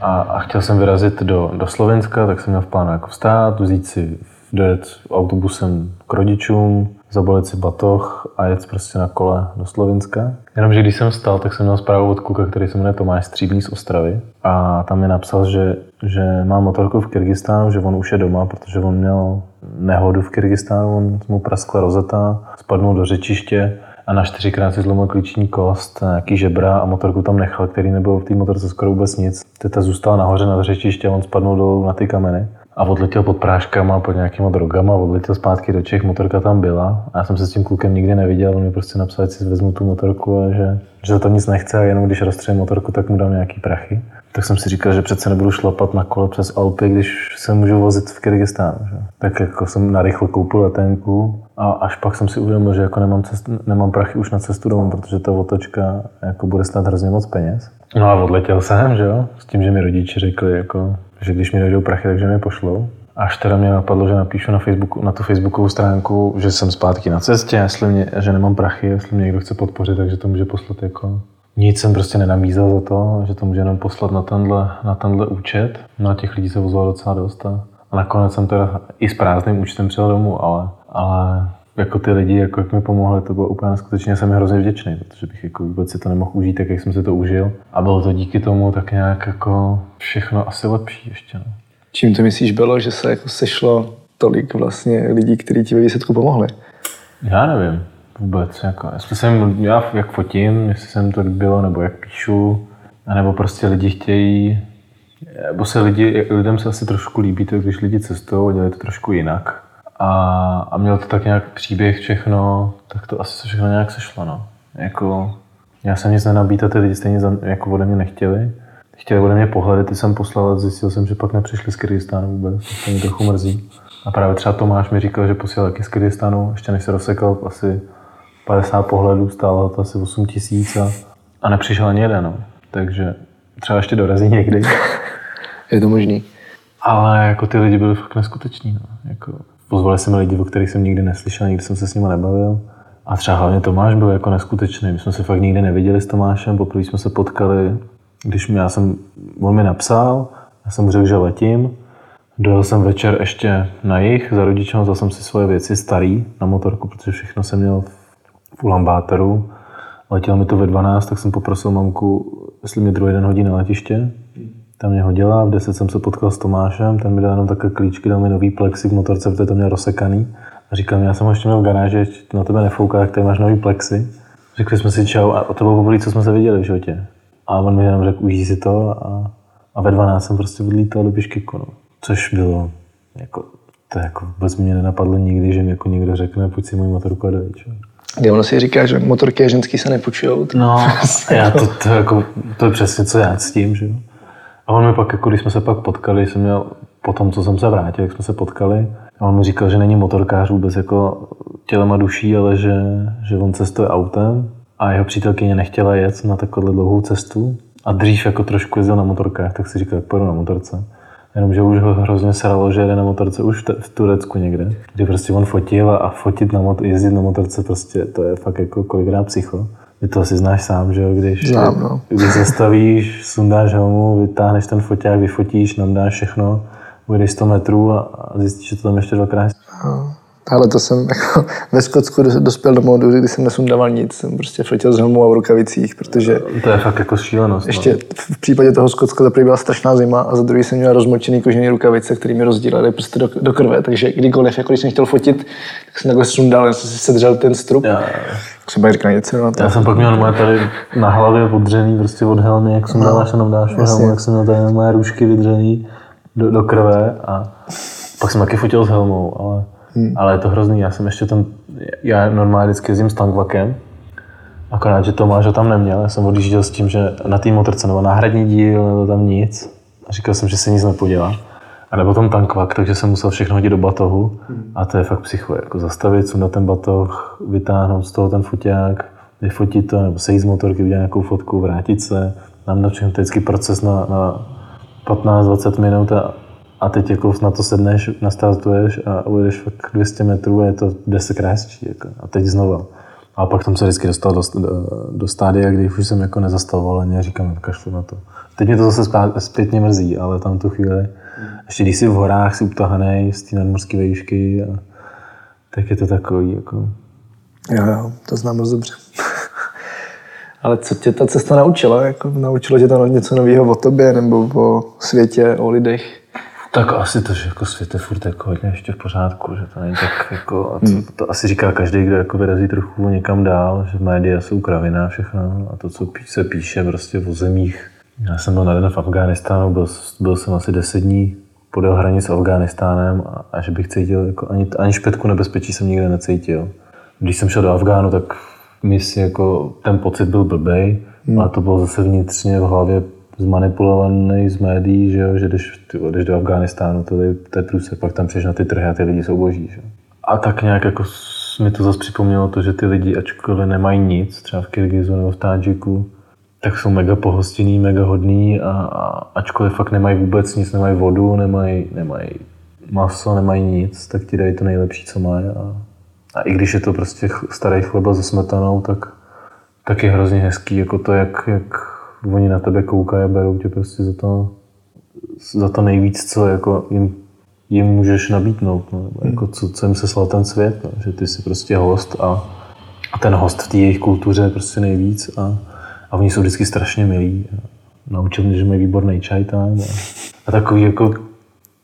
A, a chtěl jsem vyrazit do, do Slovenska, tak jsem měl v plánu jako vstát, vzít si, dojet autobusem k rodičům, zabalit si batoh a jet prostě na kole do Slovenska. Jenomže když jsem vstal, tak jsem měl zprávu od kluka, který se jmenuje Tomáš Stříbný z Ostravy. A tam mi napsal, že, že má motorku v Kyrgyzstánu, že on už je doma, protože on měl nehodu v Kyrgyzstánu, on mu praskla rozeta, spadnul do řečiště a na čtyřikrát si zlomil klíční kost, nějaký žebra a motorku tam nechal, který nebyl v té motorce skoro vůbec nic. Teta zůstala nahoře na řečiště a on spadnul dolů na ty kameny a odletěl pod práškama, pod nějakýma drogama, odletěl zpátky do Čech, motorka tam byla. A já jsem se s tím klukem nikdy neviděl, on mi prostě napsal, že si vezmu tu motorku a že, že to nic nechce a jenom když rozstřelím motorku, tak mu dám nějaký prachy. Tak jsem si říkal, že přece nebudu šlapat na kole přes Alpy, když se můžu vozit v Kyrgyzstánu. Že? Tak jako jsem narychlo koupil letenku a až pak jsem si uvědomil, že jako nemám, cest, nemám prachy už na cestu domů, protože ta otočka jako bude stát hrozně moc peněz. No a odletěl jsem, že jo, s tím, že mi rodiče řekli, jako, že když mi dojdou prachy, takže mi pošlou. Až teda mě napadlo, že napíšu na, Facebooku, na tu facebookovou stránku, že jsem zpátky na cestě, jestli mě, že nemám prachy, jestli mě někdo chce podpořit, takže to může poslat jako... Nic jsem prostě nenamízel za to, že to může jenom poslat na tenhle, na tenhle účet. No a těch lidí se ozvalo docela dost. A, a nakonec jsem teda i s prázdným účtem přijel domů, ale, ale jako ty lidi, jako jak mi pomohli, to bylo úplně skutečně jsem hrozně vděčný, protože bych jako vůbec si to nemohl užít, tak jak jsem si to užil. A bylo to díky tomu tak nějak jako všechno asi lepší ještě. No. Čím to myslíš bylo, že se jako sešlo tolik vlastně lidí, kteří ti ve výsledku pomohli? Já nevím vůbec. Jako, jestli jsem, já jak fotím, jestli jsem to bylo, nebo jak píšu, anebo prostě lidi chtějí, nebo se lidi, lidem se asi trošku líbí to, když lidi cestují a dělají to trošku jinak. A, a mělo to tak nějak příběh všechno, tak to asi se všechno nějak sešlo. No. Jako, já jsem nic nenabítal, ty lidi stejně za, jako ode mě nechtěli. Chtěli ode mě pohledy, ty jsem poslal a zjistil jsem, že pak nepřišli z Kyrgyzstánu vůbec. To mě trochu mrzí. A právě třeba Tomáš mi říkal, že posílal taky z Kyrgyzstánu, ještě než se rozsekal asi 50 pohledů, stálo to asi 8 tisíc a, a nepřišel ani jeden. No. Takže třeba ještě dorazí někdy. Je to možný. Ale jako ty lidi byli fakt neskuteční. No. Jako, pozvali jsme lidi, o kterých jsem nikdy neslyšel, nikdy jsem se s nimi nebavil. A třeba hlavně Tomáš byl jako neskutečný. My jsme se fakt nikdy neviděli s Tomášem, poprvé jsme se potkali, když mě, já jsem, on mi napsal, já jsem řekl, že letím. Dojel jsem večer ještě na jich, za rodičem, vzal jsem si svoje věci starý na motorku, protože všechno jsem měl v Ulambáteru. Letěl mi to ve 12, tak jsem poprosil mamku, jestli mě druhý den hodí na letiště. Tam mě hodila, v 10 jsem se potkal s Tomášem, ten mi dal jenom takové klíčky, dal mi nový plexi v motorce, protože to měl rozsekaný. A říkal mi, já jsem ho ještě měl v garáži, na tebe nefouká, jak tady máš nový plexi. Řekli jsme si čau a to bylo poprvé, co jsme se viděli v životě. A on mi jenom řekl, užij si to a, a ve 12 jsem prostě odlítal do Biškeku, no. Což bylo, jako, to jako vůbec mě nenapadlo nikdy, že mi jako někdo řekne, pojď si můj motorku a dojď. Kdy ono si říká, že motorky a ženský se nepůjčujou. No, já to, to, jako, to je přesně, co já s tím, že jo. A on mi pak, jako, když jsme se pak potkali, jsem měl, po tom, co jsem se vrátil, jak jsme se potkali, a on mi říkal, že není motorkář vůbec jako tělem a duší, ale že, že on cestuje autem a jeho přítelkyně nechtěla jet na takovou dlouhou cestu a dřív jako trošku jezdil na motorkách, tak si říkal, pojedu na motorce. Jenomže už ho hrozně sralo, že jede na motorce už v Turecku někde, kdy prostě on fotil a fotit na motor, jezdit na motorce prostě to je fakt jako kolikrát psycho. Ty to asi znáš sám, že jo, když, Znám, no. když zastavíš, sundáš helmu, vytáhneš ten foťák, vyfotíš, nadáš všechno, ujdeš 100 metrů a, a zjistíš, že to tam ještě dvakrát. No. Ale to jsem jako ve Skotsku dospěl do modu, kdy jsem nesundával nic. Jsem prostě fotil s helmou a v rukavicích, protože... To je fakt jako šílenost. No. Ještě no. v případě toho Skotska za byla strašná zima a za druhý jsem měl rozmočený kožený rukavice, které mi rozdílely prostě do, do, krve. Takže kdykoliv, jako když jsem chtěl fotit, tak jsem takhle sundal, já jsem si sedřel ten strup. Já, tak jsem říkal něco. No, já jsem pak měl moje tady na hlavě podřený prostě od helmy, jak jsem dal, až nám dáš helmu, jak jsem měl tady moje růžky vydřený do, do krve a pak jsem taky fotil s helmou, ale Hmm. Ale je to hrozný, já jsem ještě ten, já normálně vždycky jezdím s tankvakem, akorát, že Tomáš ho tam neměl, já jsem odjížděl s tím, že na té motorce nebo náhradní díl, nebo tam nic. A říkal jsem, že se nic nepodělá. A nebo tam tankvak, takže jsem musel všechno hodit do batohu. Hmm. A to je fakt psycho, jako zastavit, sundat ten batoh, vytáhnout z toho ten foťák, vyfotit to, nebo sejít z motorky, udělat nějakou fotku, vrátit se. Nám na všechno vždycky proces na, na 15-20 minut a a teď jako na to sedneš, nastartuješ a ujedeš fakt 200 metrů a je to 10 krásčí. Jako. A teď znova. A pak jsem se vždycky dostal do, do, do stádia, kdy už jsem jako nezastavoval ani říkám, kašlu na to. Teď mě to zase zpětně mrzí, ale tam tu chvíli, ještě když jsi v horách, jsi utahaný z té nadmorské výšky, a, tak je to takový jako... Jo, jo, to znám moc dobře. ale co tě ta cesta naučila? Jako, naučilo tě to něco nového o tobě nebo o světě, o lidech? Tak asi to, že jako svět je furt jako hodně ještě v pořádku, že to není tak jako, a to, hmm. to asi říká každý, kdo jako vyrazí trochu někam dál, že média jsou kravina všechno a to, co se píše prostě o zemích. Já jsem byl na den v Afghánistánu, byl, byl jsem asi deset dní podél hranic s Afghánistánem a, a, že bych cítil, jako ani, ani špetku nebezpečí jsem nikde necítil. Když jsem šel do Afgánu, tak mi si jako ten pocit byl blbej, hmm. ale to bylo zase vnitřně v hlavě zmanipulovaný z médií, že, jo, že když ty jdeš do Afganistánu, to je, průse, pak tam přijdeš na ty trhy a ty lidi jsou boží. Že? A tak nějak jako mi to zase připomnělo to, že ty lidi, ačkoliv nemají nic, třeba v Kyrgyzu nebo v Tádžiku, tak jsou mega pohostinný, mega hodný a, a ačkoliv fakt nemají vůbec nic, nemají vodu, nemají, nemají maso, nemají nic, tak ti dají to nejlepší, co mají. A, a i když je to prostě starý chleba se smetanou, tak, tak je hrozně hezký, jako to, jak, jak oni na tebe koukají a berou tě prostě za to, za to nejvíc, co jako jim jim můžeš nabídnout. No. Jako co, co jim se slal ten svět, no. že ty jsi prostě host a, a ten host v té jejich kultuře je prostě nejvíc a, a oni jsou vždycky strašně milí. Naučil mě, že mají výborný čaj tam. A, a takový jako,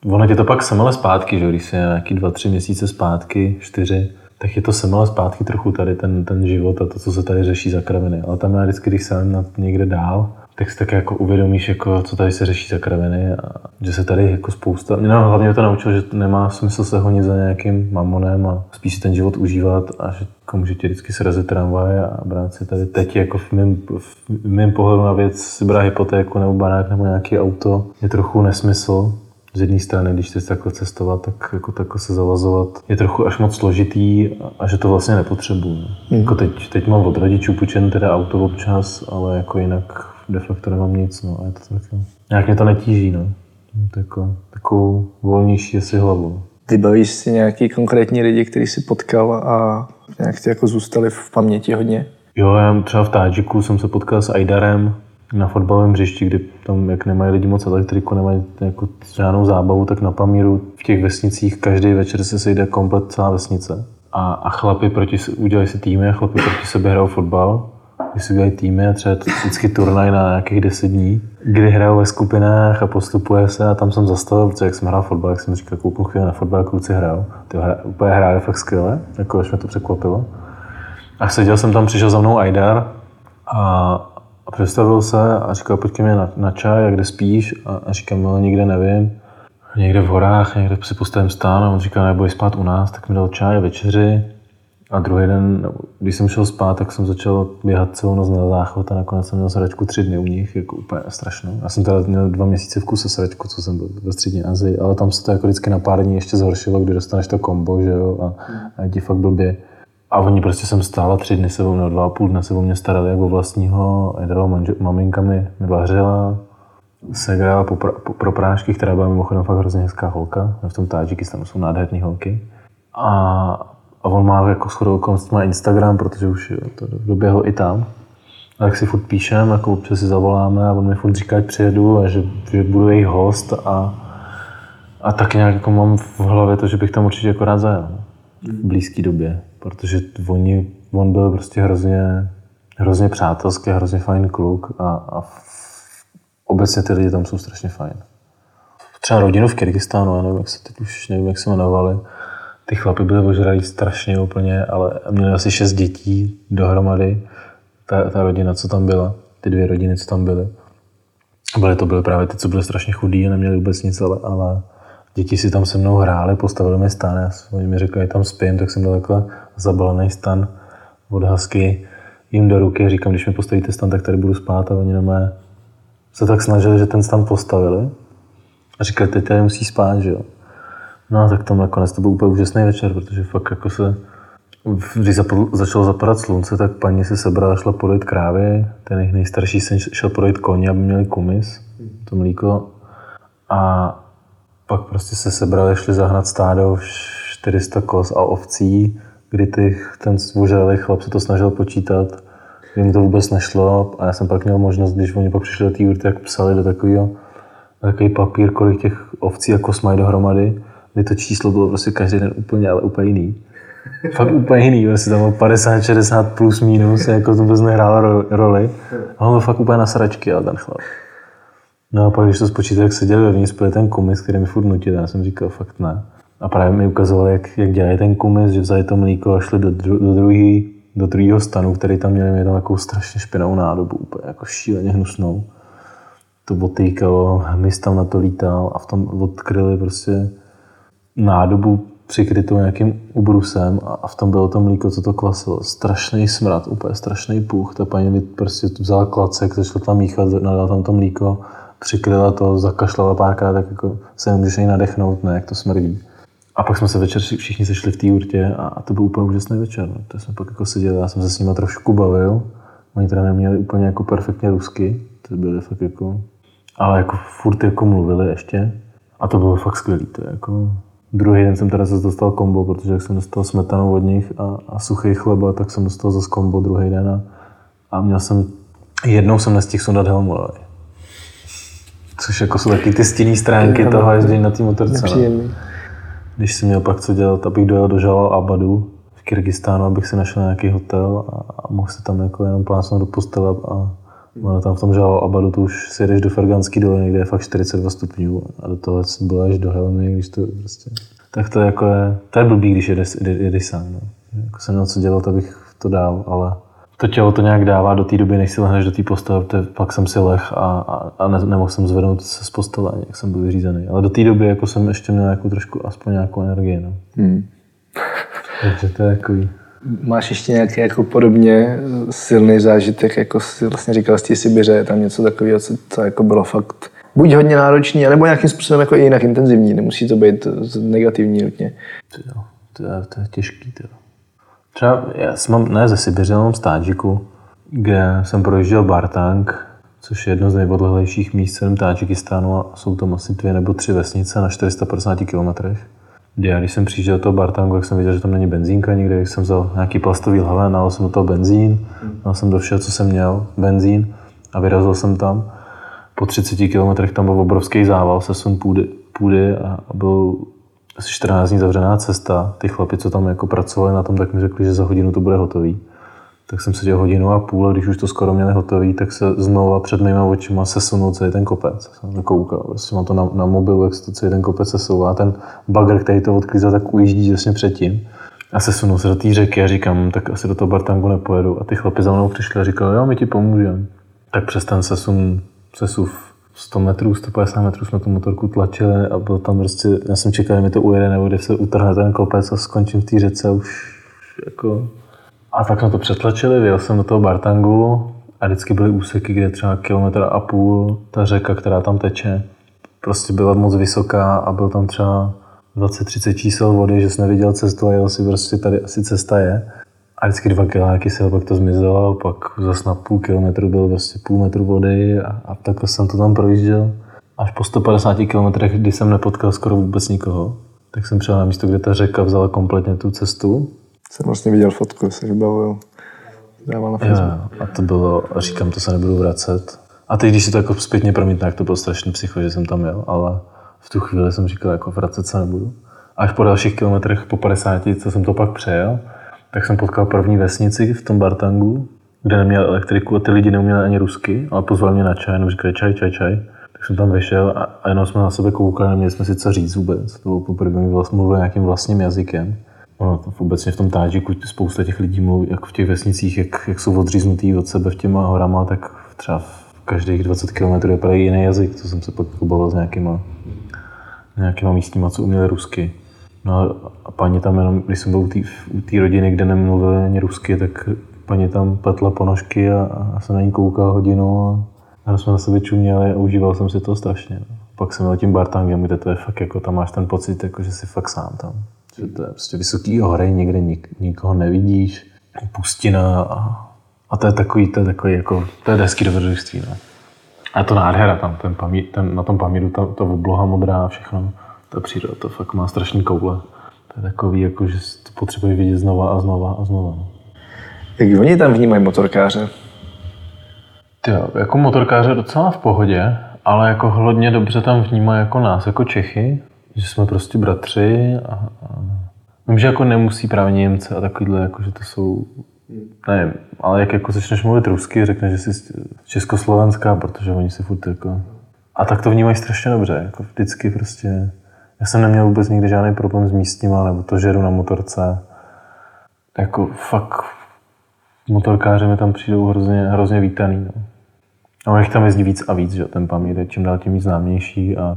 ono tě to pak semele zpátky, že když jsi nějaký dva, tři měsíce zpátky, čtyři, tak je to semele zpátky trochu tady ten, ten život a to, co se tady řeší za kraviny. Ale tam já vždycky, když jsem na někde dál, tak si tak jako uvědomíš, jako, co tady se řeší za kraviny a že se tady jako spousta... No, hlavně to naučil, že nemá smysl se honit za nějakým mamonem a spíš si ten život užívat a že jako může vždycky srazit tramvaj a brát si tady teď jako v mém, v mém pohledu na věc si brát hypotéku nebo barák nebo nějaký auto je trochu nesmysl, z jedné strany, když chceš takhle cestovat, tak jako takhle se zavazovat je trochu až moc složitý a že to vlastně nepotřebuju. Mm. Jako teď, teď mám od rodičů půjčen teda auto občas, ale jako jinak de facto nemám nic, no a je to taky, nějak mě to netíží, no. To jako, takovou volnější asi hlavu. bavíš si nějaký konkrétní lidi, který si potkal a nějak ty jako zůstali v paměti hodně? Jo, já třeba v Tádžiku jsem se potkal s Aidarem na fotbalovém hřišti, kdy tam, jak nemají lidi moc elektriku, nemají jako žádnou zábavu, tak na Pamíru v těch vesnicích každý večer se sejde komplet celá vesnice. A, a chlapi proti, udělají si týmy a chlapi proti sebe hrajou fotbal když si udělají týmy a třeba vždycky turnaj na nějakých deset dní, kdy hrajou ve skupinách a postupuje se a tam jsem zastavil, protože jak jsem hrál fotbal, jak jsem říkal, kouknu chvíli na fotbal, kluci hrajou. Ty hra, úplně hráli fakt skvěle, jako až mě to překvapilo. A seděl jsem tam, přišel za mnou Aidar a, a představil se a říkal, pojď ke mně na, na čaj, a kde spíš? A, a říkám, no nikde nevím. Někde v horách, někde si postavím stán a on říkal, neboj spát u nás, tak mi dal čaj a večeři. A druhý den, když jsem šel spát, tak jsem začal běhat celou noc na záchod a nakonec jsem měl sračku tři dny u nich, jako úplně strašnou. Já jsem teda měl dva měsíce v kuse sračku, co jsem byl ve střední Azii, ale tam se to jako vždycky na pár dní ještě zhoršilo, kdy dostaneš to kombo, že jo, a, a ti fakt blbě. A oni prostě jsem stála tři dny se o mě, dva a půl dne se o mě starali jako vlastního, jedalo manžel, maminka mi, mi vařila, po, po, pro prášky, která byla mimochodem fakt hrozně hezká holka. V tom Tádžikistánu jsou nádherné holky. A a on má jako shodou okolností má Instagram, protože už to doběhlo i tam. A tak si furt píšem, jako občas si zavoláme a on mi furt říká, že přijedu a že, že budu jejich host a, a tak nějak jako mám v hlavě to, že bych tam určitě jako rád zajel v blízké době, protože oni, on byl prostě hrozně, hrozně přátelský, hrozně fajn kluk a, a obecně ty lidi tam jsou strašně fajn. Třeba rodinu v Kyrgyzstánu, já nevím, jak se teď už nevím, jak se jmenovali, ty chlapy byly ožralí strašně úplně, ale měli asi šest dětí dohromady. Ta, ta rodina, co tam byla, ty dvě rodiny, co tam byly. Byly to byly právě ty, co byly strašně chudí a neměli vůbec nic, ale, ale děti si tam se mnou hrály, postavili mi stan, já, oni mi řekli, že tam spím, tak jsem dal takhle zabalený stan od hasky jim do ruky, říkám, když mi postavíte stan, tak tady budu spát. A oni na mé se tak snažili, že ten stan postavili. A říkali, teď tady musí spát, že jo. No tak tam nakonec to byl úplně úžasný večer, protože fakt jako se když začalo zapadat slunce, tak paní si sebrala, šla podejt krávy, ten jejich nejstarší syn šel podejt koně, aby měli kumis, to mlíko. A pak prostě se sebrali, šli zahnat stádo 400 kos a ovcí, kdy ty, ten zvoželý chlap se to snažil počítat, kdy to vůbec nešlo a já jsem pak měl možnost, když oni pak přišli do té úrty, jak psali do takového, takový papír, kolik těch ovcí jako mají dohromady kdy to číslo bylo prostě každý den úplně, ale úplně jiný. Fakt úplně jiný, prostě tam bylo 50, 60 plus minus, jako to vůbec nehrálo roli. A on byl fakt úplně na sračky, ale ten chlap. No a pak, když to spočítal, jak se dělal vevnitř, byl ten kumis, který mi furt nutil, já jsem říkal, fakt ne. A právě mi ukazovali, jak, jak dělají ten kumis, že vzali to mlíko a šli do, dru, do, druhý, do druhého stanu, který tam měli, tam takovou strašně špinavou nádobu, úplně jako šíleně hnusnou. To otýkalo, hmyz tam na to lítal a v tom odkryli prostě nádobu přikrytou nějakým ubrusem a v tom bylo to mlíko, co to kvasilo. Strašný smrad, úplně strašný puch. Ta paní mi prostě vzala klacek, začala tam míchat, nadala tam to mlíko, přikryla to, zakašlala párkrát, tak jako se nemůžeš ani nadechnout, ne, jak to smrdí. A pak jsme se večer všichni sešli v té urtě a, to byl úplně úžasný večer. No. To jsme pak jako seděli, já jsem se s nimi trošku bavil. Oni teda neměli úplně jako perfektně rusky, to byly fakt jako, ale jako furt jako mluvili ještě. A to bylo fakt skvělý, to je jako, Druhý den jsem teda zase dostal kombo, protože jak jsem dostal smetanu od nich a, a suchý chleba, tak jsem dostal zase kombo druhý den a, a měl jsem, jednou jsem nestihl sundat helmu, ale. Což jako jsou taky ty stinné stránky toho ježdění na té motorce. No. Když jsem měl pak co dělat, abych dojel do Žalal Abadu v Kyrgyzstánu, abych si našel nějaký hotel a, a mohl se tam jako jenom plásnout do postele a ono tam v tom Žalal Abadu to už si jdeš do Ferganský doliny, kde je fakt 42 stupňů a do toho byl až do Helmy, když to prostě... Tak to jako je, to je blbý, když jedeš, jedeš sám. No. Jako jsem měl co dělat, abych to dál, ale to tělo to nějak dává do té doby, než si lehneš do té postele, to pak jsem si leh a, a, a ne, nemohl jsem zvednout se z postele, jak jsem byl vyřízený. Ale do té doby jako jsem ještě měl jako trošku aspoň nějakou energii. No. Hmm. Takže to je takový. Máš ještě nějaký jako podobně silný zážitek, jako jsi vlastně říkal z té Sibiře, je tam něco takového, co, co jako bylo fakt buď hodně náročný, nebo nějakým způsobem jako jinak intenzivní, nemusí to být negativní nutně. To, to, je, to je těžký. To. Třeba já jsem mám, ne ze Sibiře, mám z Tádžiku, kde jsem projížděl Bartang, což je jedno z nejodlehlejších míst v Tádžikistánu a jsou tam asi dvě nebo tři vesnice na 450 kilometrech. Já když jsem přijížděl do toho Bartangu, jak jsem viděl, že tam není benzínka nikde, když jsem vzal nějaký plastový hlavé, nalil jsem do toho benzín, nalil jsem do všeho, co jsem měl, benzín a vyrazil jsem tam. Po 30 kilometrech tam byl obrovský zával, sesun půdy, půdy a byl asi 14 dní zavřená cesta. Ty chlapi, co tam jako pracovali na tom, tak mi řekli, že za hodinu to bude hotový. Tak jsem seděl hodinu a půl a když už to skoro měli hotový, tak se znova před mýma očima sesunul celý ten kopec. Jsem koukal, prostě mám to na, na mobilu, jak se to celý ten kopec sesouvá. Ten bagr, který to odklízel, tak ujíždí těsně předtím. A sesunul se do té řeky a říkám, tak asi do toho Bartangu nepojedu. A ty chlapi za mnou přišli a říkali, jo, my ti pomůžeme. Tak přes ten sesun, sesuv 100 metrů, 150 metrů jsme tu motorku tlačili a byl tam prostě, já jsem čekal, že mi to ujede nebo kde se utrhne ten kopec a skončím v té řece už jako... A tak jsme to přetlačili, vyjel jsem do toho Bartangu a vždycky byly úseky, kde třeba kilometr a půl ta řeka, která tam teče, prostě byla moc vysoká a byl tam třeba 20-30 čísel vody, že jsem neviděl cestu a jel si prostě tady asi cesta je. A vždycky dva kiláky se pak to zmizelo, pak zase na půl kilometru byl vlastně půl metru vody a, a takhle jsem to tam projížděl. Až po 150 kilometrech, kdy jsem nepotkal skoro vůbec nikoho, tak jsem přijel na místo, kde ta řeka vzala kompletně tu cestu. Jsem vlastně viděl fotku, se vybavil. Dával na Facebook. Jo, a to bylo, říkám, to se nebudu vracet. A teď, když si to jako zpětně promítne, tak to bylo strašný psycho, že jsem tam jel, ale v tu chvíli jsem říkal, jako vracet se nebudu. Až po dalších kilometrech, po 50, co jsem to pak přejel, tak jsem potkal první vesnici v tom Bartangu, kde neměl elektriku a ty lidi neuměli ani rusky, ale pozvali mě na čaj, jenom říkali čaj, čaj, čaj. Tak jsem tam vyšel a, a jenom jsme na sebe koukali, neměli jsme si co říct vůbec. To bylo poprvé, mi vlastně mluvil nějakým vlastním jazykem. No, obecně v tom Tádžiku spousta těch lidí mluví, jako v těch vesnicích, jak, jak jsou odříznutý od sebe v těma horama, tak třeba v každých 20 km je právě jiný jazyk, to jsem se pak s nějakýma, nějakýma místníma, co uměli rusky. No a paní tam jenom, když jsem byl u té rodiny, kde nemluvili ani rusky, tak paní tam pletla ponožky a, a jsem na ní koukal hodinu a, a jsme na sebe čuměli a užíval jsem si to strašně. No. Pak jsem byl tím Bartangem, kde to je fakt jako, tam máš ten pocit, jako, že jsi fakt sám tam. Že to je prostě vysoký hory, někde nik, nikoho nevidíš, pustina a, a to je takový, to je takový jako, to je hezký dobrodružství. No. A to nádhera tam, ten, pamí, ten na tom Pamíru, ta, ta obloha modrá a všechno ta příroda to fakt má strašný koule. To je takový, jako, že to potřebuje vidět znova a znova a znova. Jak oni tam vnímají motorkáře? Jo, jako motorkáře docela v pohodě, ale jako hodně dobře tam vnímají jako nás, jako Čechy, že jsme prostě bratři a, a vím, že jako nemusí právě Němce a takovýhle, jako, že to jsou nevím, ale jak jako začneš mluvit rusky, řekneš, že jsi československá, protože oni si furt jako... A tak to vnímají strašně dobře, jako vždycky prostě já jsem neměl vůbec nikdy žádný problém s místníma, nebo to, že jedu na motorce. Jako fakt motorkáři mi tam přijdou hrozně, hrozně vítaný. No. A on jich tam jezdí víc a víc, že ten Pamír je čím dál tím známější a,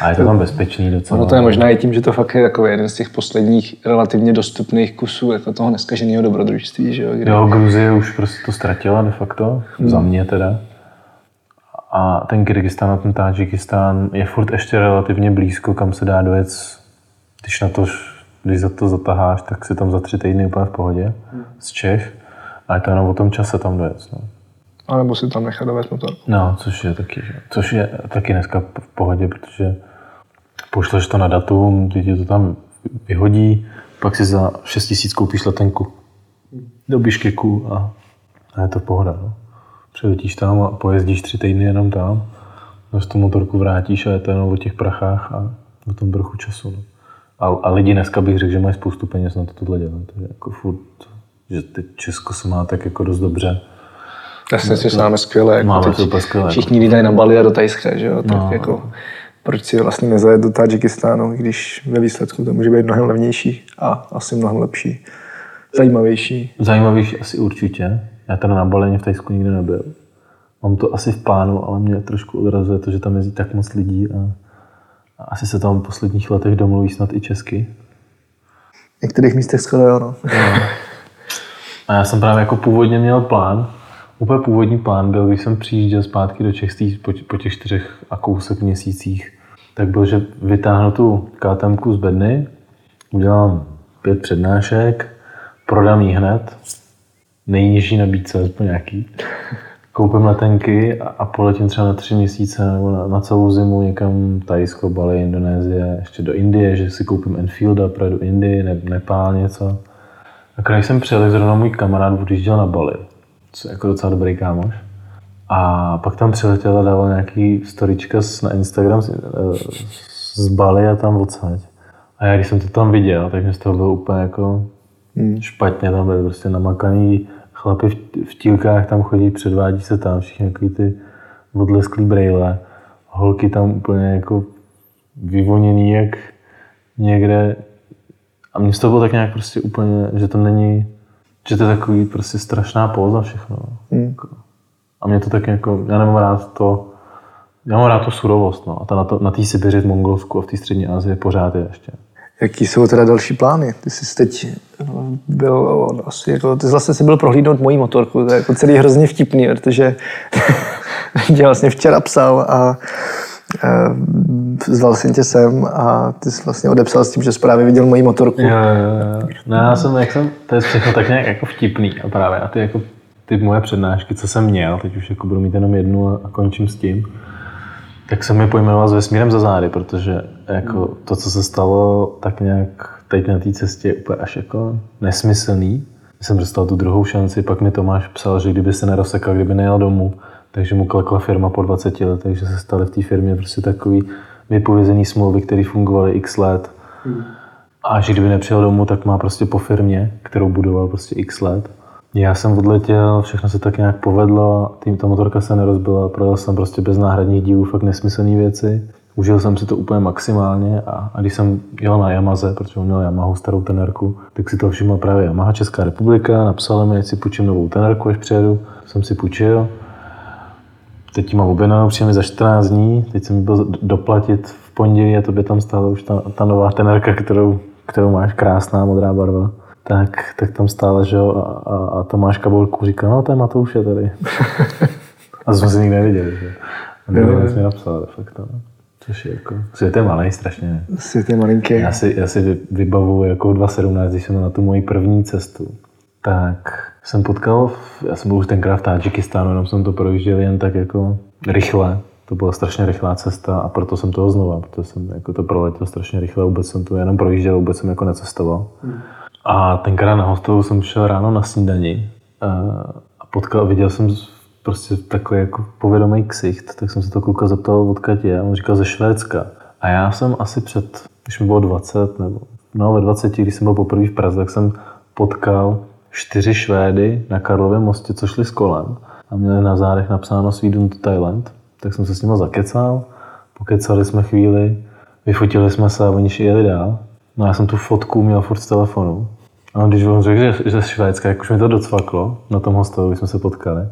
a je to tam bezpečný docela. Ono to je možná i tím, že to fakt je jako jeden z těch posledních relativně dostupných kusů jako toho neskaženého dobrodružství. Že jo, kdy... jo, Gruzie už prostě to ztratila de facto, hmm. za mě teda. A ten Kyrgyzstán a ten Tadžikistán je furt ještě relativně blízko, kam se dá dojet, když na to, když za to zataháš, tak si tam za tři týdny úplně v pohodě hmm. z Čech. A je to jenom o tom čase tam dojet. No. A nebo si tam nechat dovést motor. No, což je taky, což je taky dneska v pohodě, protože pošleš to na datum, ty ti to tam vyhodí, pak si za 6 tisíc koupíš letenku do Biškeku a, a je to pohoda. No. Přiletíš tam a pojezdíš tři týdny jenom tam, než tu motorku vrátíš a je to jenom o těch prachách a o tom trochu času. No. A, a lidi dneska bych řekl, že mají spoustu peněz na to tohle dělat. Takže jako furt, že teď Česko se má tak jako dost dobře. Jasně si máme skvěle. Jako Máme to skvěle. Všichni lídají na Bali a do Tajska, že jo? Tak No. jako, proč si vlastně nezajet do Tadžikistánu, když ve výsledku to může být mnohem levnější a asi mnohem lepší, zajímavější. Zajímavější asi určitě. Já teda na Baleně v Tajsku nikdy nebyl. Mám to asi v plánu, ale mě trošku odrazuje to, že tam jezdí tak moc lidí a, a asi se tam v posledních letech domluví snad i česky. V některých místech skoro jo, no. A já jsem právě jako původně měl plán, úplně původní plán byl, když jsem přijížděl zpátky do Čech po, po těch čtyřech a kousek měsících, tak byl, že vytáhnu tu KTMku z bedny, udělám pět přednášek, prodám ji hned, nejnižší nabídce, aspoň nějaký, koupím letenky a, poletím třeba na tři měsíce nebo na, na celou zimu někam Tajsko, Bali, Indonésie, ještě do Indie, že si koupím Enfielda, projedu Indii, ne, Nepál něco. A když jsem přijel, tak zrovna můj kamarád odjížděl na Bali, co je jako docela dobrý kámoš. A pak tam přiletěl a dával nějaký storička na Instagram z, eh, z Bali a tam odsaď. A já když jsem to tam viděl, tak mě z toho bylo úplně jako špatně. Tam byly prostě namakaný chlapy v, v tílkách, tam chodí, předvádí se tam všichni takový ty odlesklý brejle. Holky tam úplně jako vyvoněný jak někde a mně toho bylo tak nějak prostě úplně, že to není, že to je takový prostě strašná póza všechno. Hmm. A mě to tak jako, já nemám rád to, já mám rád tu surovost, no. A ta na, to, na té Sibiři v Mongolsku a v té střední Asii pořád je ještě. Jaký jsou teda další plány? Ty jsi teď eh, byl asi jako, ty jsi vlastně si byl prohlídnout moji motorku, to je jako celý hrozně vtipný, protože tě vlastně včera psal a eh, zval jsem tě sem a ty jsi vlastně odepsal s tím, že jsi právě viděl moji motorku. Jo, jo, jo. No, já jsem, jak jsem, to je všechno tak nějak jako vtipný a právě a ty jako ty moje přednášky, co jsem měl, teď už jako budu mít jenom jednu a, a končím s tím, tak jsem je pojmenoval s vesmírem za zády, protože jako to, co se stalo, tak nějak teď na té cestě je úplně až jako nesmyslný. Jsem dostal tu druhou šanci, pak mi Tomáš psal, že kdyby se nerozsekal, kdyby nejel domů, takže mu klekla firma po 20 letech, že se staly v té firmě prostě takový vypovězený smlouvy, které fungovaly x let. A že kdyby nepřijel domů, tak má prostě po firmě, kterou budoval prostě x let. Já jsem odletěl, všechno se tak nějak povedlo, tým ta motorka se nerozbila, projel jsem prostě bez náhradních dílů fakt nesmyslné věci. Užil jsem si to úplně maximálně a, a když jsem jel na Yamaze, protože on měl Yamahu starou tenerku, tak si to všimla právě Yamaha Česká republika, napsala mi, si půjčím novou tenerku, až přijedu. Jsem si půjčil. Teď ji mám objednanou, přijde mi za 14 dní, teď jsem byl doplatit v pondělí a to by tam stála už ta, ta nová tenerka, kterou, kterou máš, krásná modrá barva. Tak, tak tam stála, že jo, a, a, a Tomáš Kabulku říkal, no to je Matouš je tady. a jsme se nikdy neviděli, že. A jo. mi napsal de facto. Což je jako, svět je malý strašně. Svět je malinký. Já si, já si vy- vybavuju jako 2017, když jsem na tu moji první cestu, tak jsem potkal, v, já jsem byl už tenkrát v Tadžikistánu, jenom jsem to projížděl jen tak jako rychle. To byla strašně rychlá cesta a proto jsem toho znova, protože jsem jako to proletěl strašně rychle, vůbec jsem to jenom projížděl, vůbec jsem jako necestoval. A tenkrát na hostelu jsem šel ráno na snídani eh, a potkal, viděl jsem prostě takový jako povědomý ksicht, tak jsem se to kluka zeptal, odkud je. On říkal ze Švédska. A já jsem asi před, když mi bylo 20, nebo no ve 20, když jsem byl poprvé v Praze, tak jsem potkal čtyři Švédy na Karlově mostě, co šli s kolem a měli na zádech napsáno Sweden to Thailand. Tak jsem se s nimi zakecal, pokecali jsme chvíli, vyfotili jsme se a oni šli jeli dál. No já jsem tu fotku měl furt z telefonu. A když on řekl, že, že ze Švédska, jak už mi to docvaklo na tom hostelu, když jsme se potkali,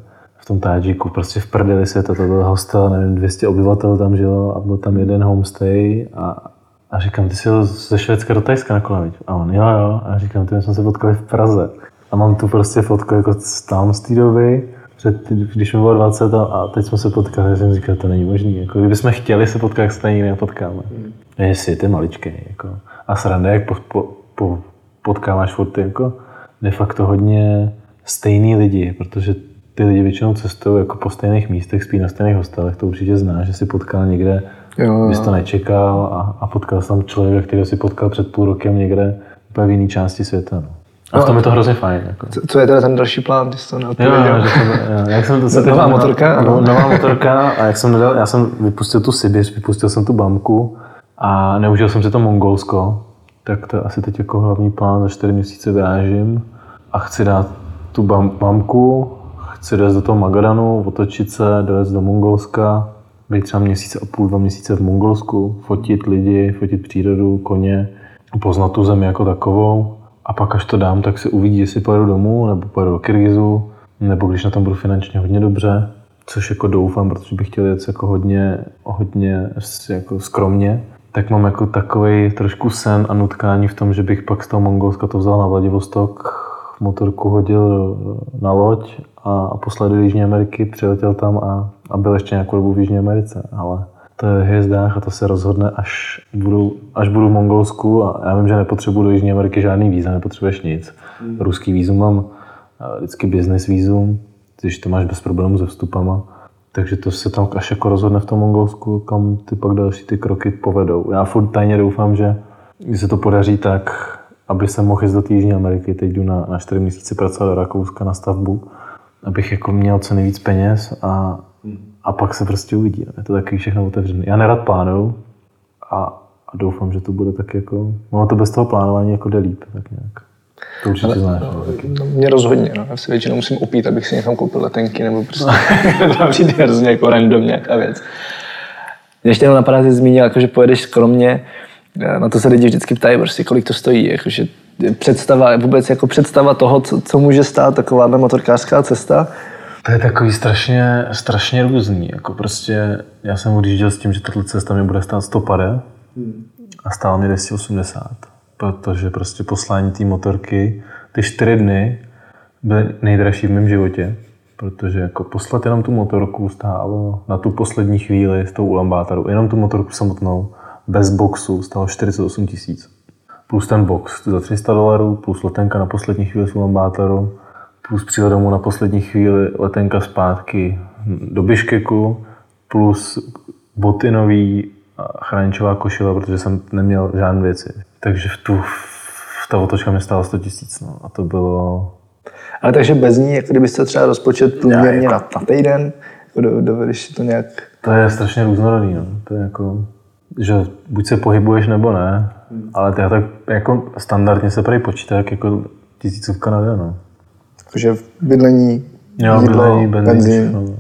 v tom Tádžiku, prostě v prdeli světa, to byl hostel, nevím, 200 obyvatel tam žilo a byl tam jeden homestay a, a říkám, ty jsi jel ze Švédska do Tajska na kole? A on, jo, jo. A říkám, ty my jsme se potkali v Praze. A mám tu prostě fotku jako z tam z té doby, před, když mi bylo 20 a, a teď jsme se potkali, jsem říkal, to není možný. Jako, kdybychom chtěli se potkat, jak se tady nepotkáme. Mm. Je svět je maličký. Jako. A sranda, jak po, po, po, potkáváš furt ty, jako de facto hodně stejný lidi, protože ty lidi většinou cestují jako po stejných místech, spí na stejných hostelech, to určitě znáš, že si potkal někde, Jo, když to nečekal a, a potkal jsem tam člověka, který si potkal před půl rokem někde úplně v jiné části světa. No. A v tom je to hrozně fajn. Jako. Co- Co je teda ten další plán, ty jsi to neodpověděl? jo, jo, jak jsem to se Nová teď- motorka, No, nová motorka a jak jsem nedal, já jsem vypustil tu Sibiř, vypustil jsem tu Bamku a neužil jsem si to Mongolsko, tak to je asi teď jako hlavní plán, za čtyři měsíce vyrážím a chci dát tu bam, mamku, chci jít do toho Magadanu, otočit se, dojet do Mongolska, být třeba měsíce a půl, dva měsíce v Mongolsku, fotit lidi, fotit přírodu, koně, poznat tu zemi jako takovou. A pak až to dám, tak se uvidí, jestli pojedu domů, nebo pojedu do Kyrgyzu, nebo když na tom budu finančně hodně dobře, což jako doufám, protože bych chtěl jet jako hodně, hodně jako skromně, tak mám jako takový trošku sen a nutkání v tom, že bych pak z toho Mongolska to vzal na Vladivostok, motorku hodil na loď a, a poslal do Jižní Ameriky, přiletěl tam a, a byl ještě nějakou dobu v Jižní Americe. Ale to je hvězdách a to se rozhodne, až budu, až budu v Mongolsku a já vím, že nepotřebuji do Jižní Ameriky žádný víza, nepotřebuješ nic. Hmm. Ruský vízum mám, vždycky business vízum, když to máš bez problémů se vstupama. Takže to se tam až jako rozhodne v tom Mongolsku, kam ty pak další ty kroky povedou. Já furt tajně doufám, že když se to podaří tak, aby se mohl jít do Jižní Ameriky, teď jdu na, na 4 měsíce pracovat do Rakouska na stavbu, abych jako měl co nejvíc peněz a, a pak se prostě uvidí. Je to taky všechno otevřené. Já nerad plánuju a, a doufám, že to bude tak jako, no to bez toho plánování jako jde líp, tak nějak. To určitě Ale, znáš. No, no, mě rozhodně. No. Já si většinou musím opít, abych si někam koupil letenky, nebo prostě tam přijde hrozně jako random nějaká věc. Ještě jenom napadá, že zmínil, jako, že pojedeš skromně, na to se lidi vždycky ptají, prostě, kolik to stojí. Jakože představa, vůbec jako představa toho, co, co může stát taková motorkářská cesta. To je takový strašně, strašně různý. Jako prostě, já jsem odjížděl s tím, že tato cesta mi bude stát 150 a stála mi 280 protože prostě poslání té motorky, ty čtyři dny byly nejdražší v mém životě, protože jako poslat jenom tu motorku stálo na tu poslední chvíli s tou ulambátoru, jenom tu motorku samotnou, bez boxu, stálo 48 tisíc. Plus ten box za 300 dolarů, plus letenka na poslední chvíli s ulambátoru, plus přijel domů na poslední chvíli letenka zpátky do Biškeku, plus boty nový, chráničová košile, protože jsem neměl žádné věci. Takže v tu, v ta otočka mi stála 100 tisíc. No. A to bylo... Ale takže bez ní, jako kdybyste třeba rozpočet průměrně jako... na, na týden, dovedeš si to nějak... To je strašně různorodý. No. To je jako, že buď se pohybuješ nebo ne, hmm. ale to tak jako standardně se prý počítá jako tisícovka na den. No. Takže bydlení, jo, jídlo, bydlení, benzín, benzín. No.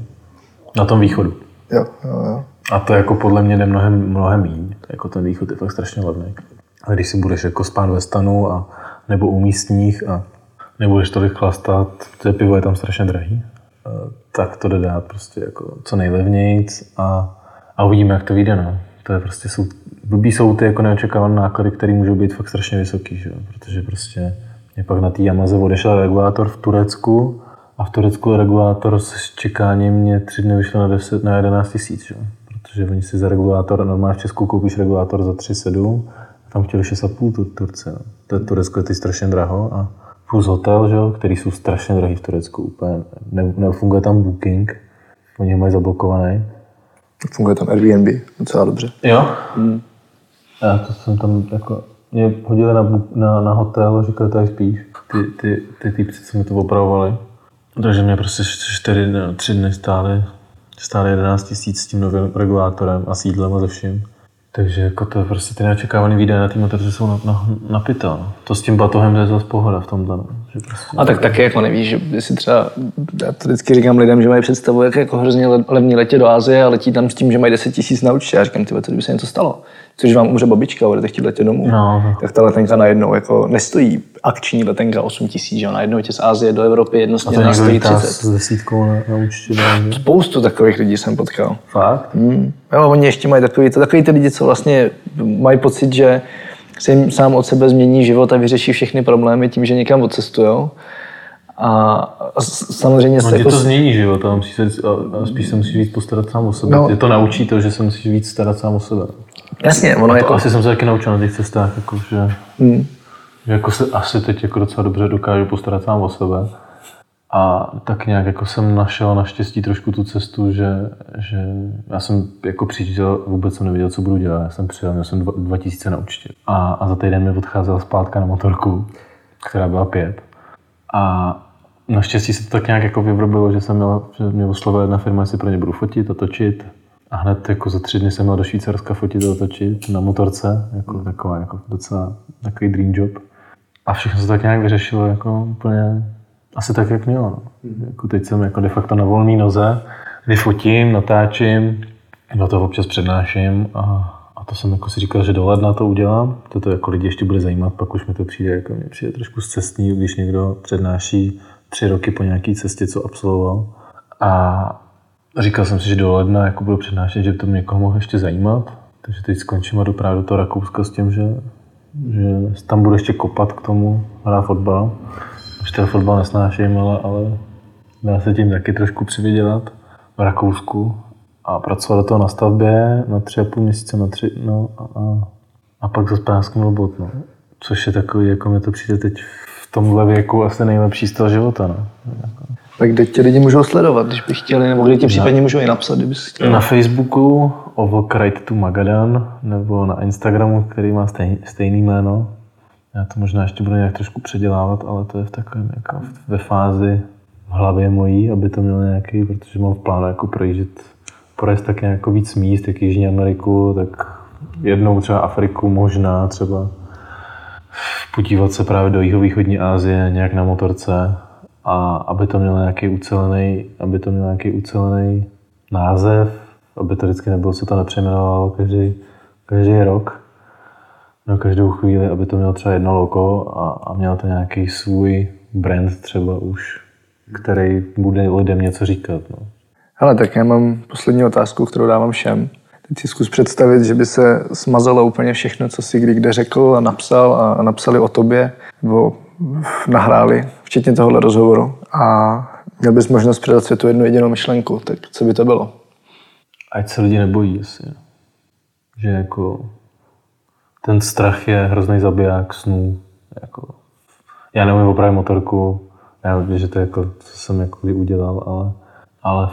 Na tom východu. Jo, jo, jo. A to jako podle mě jde mnohem, mnohem méně. Jako ten východ je fakt strašně levný. A když si budeš jako spát ve stanu a nebo u místních a nebudeš tolik chlastat, protože pivo je tam strašně drahý, eh, tak to jde dát prostě jako co nejlevnějc a, a uvidíme, jak to vyjde. No. To je prostě, jsou, blbý jsou ty jako neočekávané náklady, které můžou být fakt strašně vysoký, že? protože prostě mě pak na té Yamaze odešel regulátor v Turecku a v Turecku regulátor s čekáním mě tři dny vyšlo na, 10, na 11 tisíc, protože oni si za regulátor, normálně v Česku koupíš regulátor za 3,7 tam chtěli 6,5 tu Turce. No. To je Turecko je teď strašně draho a plus hotel, že který jsou strašně drahý v Turecku. Úplně ne, nefunguje tam booking, oni mají zablokovaný. Funguje tam Airbnb docela dobře. Jo? Hmm. Já to jsem tam jako, mě hodili na, na, na hotel, říkali, tady spíš. Ty, ty, ty týpci, co mi to opravovali. Takže mě prostě 4, 3 dny stály, stály 11 tisíc s tím novým regulátorem a sídlem a ze vším. Takže jako to prostě ty neočekávané výdaje na té motorce jsou na, na, na. No. To s tím batohem je zase pohoda v tomhle. No. Prostě a tak taky jako nevíš, že si třeba, já to vždycky říkám lidem, že mají představu, jak jako hrozně levný letě do Ázie a letí tam s tím, že mají 10 tisíc na účtě. Já říkám, ty, co by se něco stalo což vám umře babička budete chtít letět domů, no. tak ta letenka najednou jako nestojí akční letenka 8 tisíc, že najednou tě z Asie do Evropy jednosměrná stojí 30. s desítkou na, na účtě. Spoustu takových lidí jsem potkal. Fakt? Hmm. Jo, oni ještě mají takový, to, takový ty lidi, co vlastně mají pocit, že se jim sám od sebe změní život a vyřeší všechny problémy tím, že někam odcestujou. A samozřejmě no, se... jako... to změní život a, se, a, spíš se musíš víc postarat sám o sebe. No. Tě to naučí to, že se musíš víc starat sám o sebe. Jasně, ono to jako... Asi jsem se taky naučil na těch cestách, jako, že, hmm. že jako se asi teď jako docela dobře dokážu postarat sám o sebe. A tak nějak jako jsem našel naštěstí trošku tu cestu, že, že já jsem jako přijížděl, vůbec jsem nevěděl, co budu dělat. Já jsem přijel, měl jsem 2000 na účtě. A, a za týden mi odcházela zpátka na motorku, která byla pět. A naštěstí se to tak nějak jako vyvrobilo, že jsem měl, že mě oslovila jedna firma, jestli pro ně budu fotit a točit A hned jako za tři dny jsem měl do Švýcarska fotit a točit na motorce, jako taková, jako docela takový dream job. A všechno se tak nějak vyřešilo jako úplně asi tak, jak mělo. No. Jako teď jsem jako de facto na volné noze, kdy fotím, natáčím, do toho občas přednáším a, a to jsem jako si říkal, že do ledna to udělám. Toto jako lidi ještě bude zajímat, pak už mi to přijde, jako mě přijde trošku cestní, když někdo přednáší tři roky po nějaké cestě, co absolvoval. A říkal jsem si, že do ledna jako budu přednášet, že to mě někoho mohl ještě zajímat. Takže teď skončím a jdu právě do toho Rakouska s tím, že, že tam budu ještě kopat k tomu, hrát fotbal. Už ten fotbal nesnáším, ale, ale dá se tím taky trošku přivydělat v Rakousku a pracovat do toho na stavbě na tři a půl měsíce, na tři, no a, a, a pak zase penářským robot, no. Což je takový, jako mi to přijde teď v tomhle věku asi nejlepší styl života, no. Tak kde tě lidi můžou sledovat, když by chtěli, nebo kde ti případně můžou i napsat, kdyby chtěli? Na Facebooku Overcrite to Magadan, nebo na Instagramu, který má stejný, stejný jméno. Já to možná ještě budu nějak trošku předělávat, ale to je v takovém jako ve fázi v hlavě mojí, aby to mělo nějaký, protože mám v plánu jako projíždět, projezd tak jako víc míst, jak Jižní Ameriku, tak jednou třeba Afriku možná třeba podívat se právě do jihovýchodní Asie nějak na motorce a aby to mělo nějaký ucelený, aby to mělo nějaký ucelený název, aby to vždycky nebylo, se to nepřejmenovalo každý, každý rok, no každou chvíli, aby to mělo třeba jedno logo a, a mělo to nějaký svůj brand třeba už, který bude lidem něco říkat. No. Hele, tak já mám poslední otázku, kterou dávám všem. Teď si zkus představit, že by se smazalo úplně všechno, co si kdy kde řekl a napsal a napsali o tobě, nebo nahráli, včetně tohohle rozhovoru. A měl bys možnost předat světu jednu jedinou myšlenku, tak co by to bylo? Ať se lidi nebojí asi. Že jako ten strach je hrozný zabiják snů. Jako, já neumím opravit motorku, já vím, že to je jako, co jsem jako udělal, ale, ale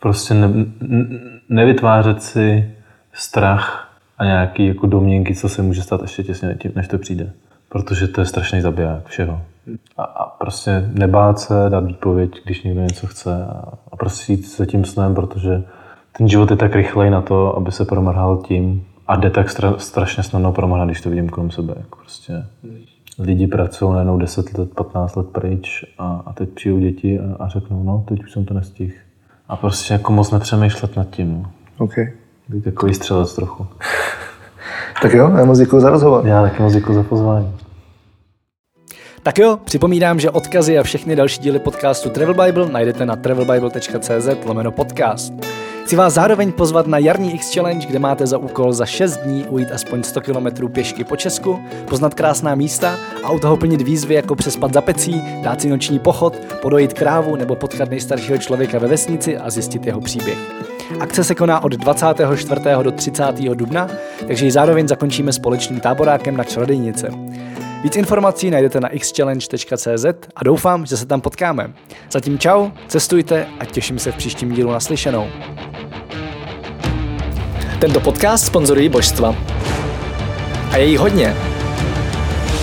prostě ne, nevytvářet si strach a nějaký jako domněnky, co se může stát ještě těsně, než to přijde. Protože to je strašný zabiják všeho. A, a prostě nebát se, dát výpověď, když někdo něco chce a, a prostě jít za tím snem, protože ten život je tak rychlej na to, aby se promrhal tím a jde tak stra, strašně snadno promrhat, když to vidím kolem sebe. Jako prostě lidi pracují najednou 10 let, 15 let pryč a, a teď přijdou děti a, a řeknou, no, teď už jsem to nestihl. A prostě jako moc nepřemýšlet nad tím. No. Okay. Být takový střelec trochu. Tak jo, já moc děkuji za rozhovor. Já taky moc děkuji za pozvání. Tak jo, připomínám, že odkazy a všechny další díly podcastu Travel Bible najdete na travelbible.cz lomeno podcast. Chci vás zároveň pozvat na jarní X Challenge, kde máte za úkol za 6 dní ujít aspoň 100 km pěšky po Česku, poznat krásná místa a u toho plnit výzvy jako přespat za pecí, dát si noční pochod, podojit krávu nebo potkat nejstaršího člověka ve vesnici a zjistit jeho příběh. Akce se koná od 24. do 30. dubna, takže ji zároveň zakončíme společným táborákem na Čarodejnice. Víc informací najdete na xchallenge.cz a doufám, že se tam potkáme. Zatím čau, cestujte a těším se v příštím dílu naslyšenou. Tento podcast sponzorují božstva. A je jí hodně.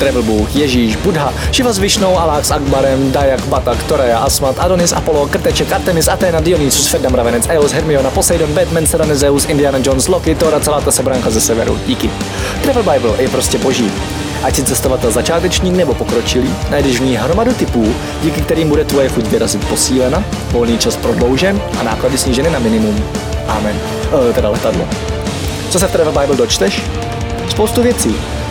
Travel Bůh, Ježíš, Buddha, Šiva s Višnou, Alák s Akbarem, Dajak, Batak, Toreja, Asmat, Adonis, Apollo, Krteček, Artemis, Athena, Dionysus, Ferdam, Ravenec, Eos, Hermiona, Poseidon, Batman, Serena, Zeus, Indiana Jones, Loki, Thor a celá ta sebranka ze severu. Díky. Travel Bible je prostě boží. Ať si cestovatel začátečník nebo pokročilý, najdeš v ní hromadu typů, díky kterým bude tvoje chuť vyrazit posílena, volný čas prodloužen a náklady sníženy na minimum. Amen. E, teda letadlo. Co se v Travel Bible dočteš? Spoustu věcí.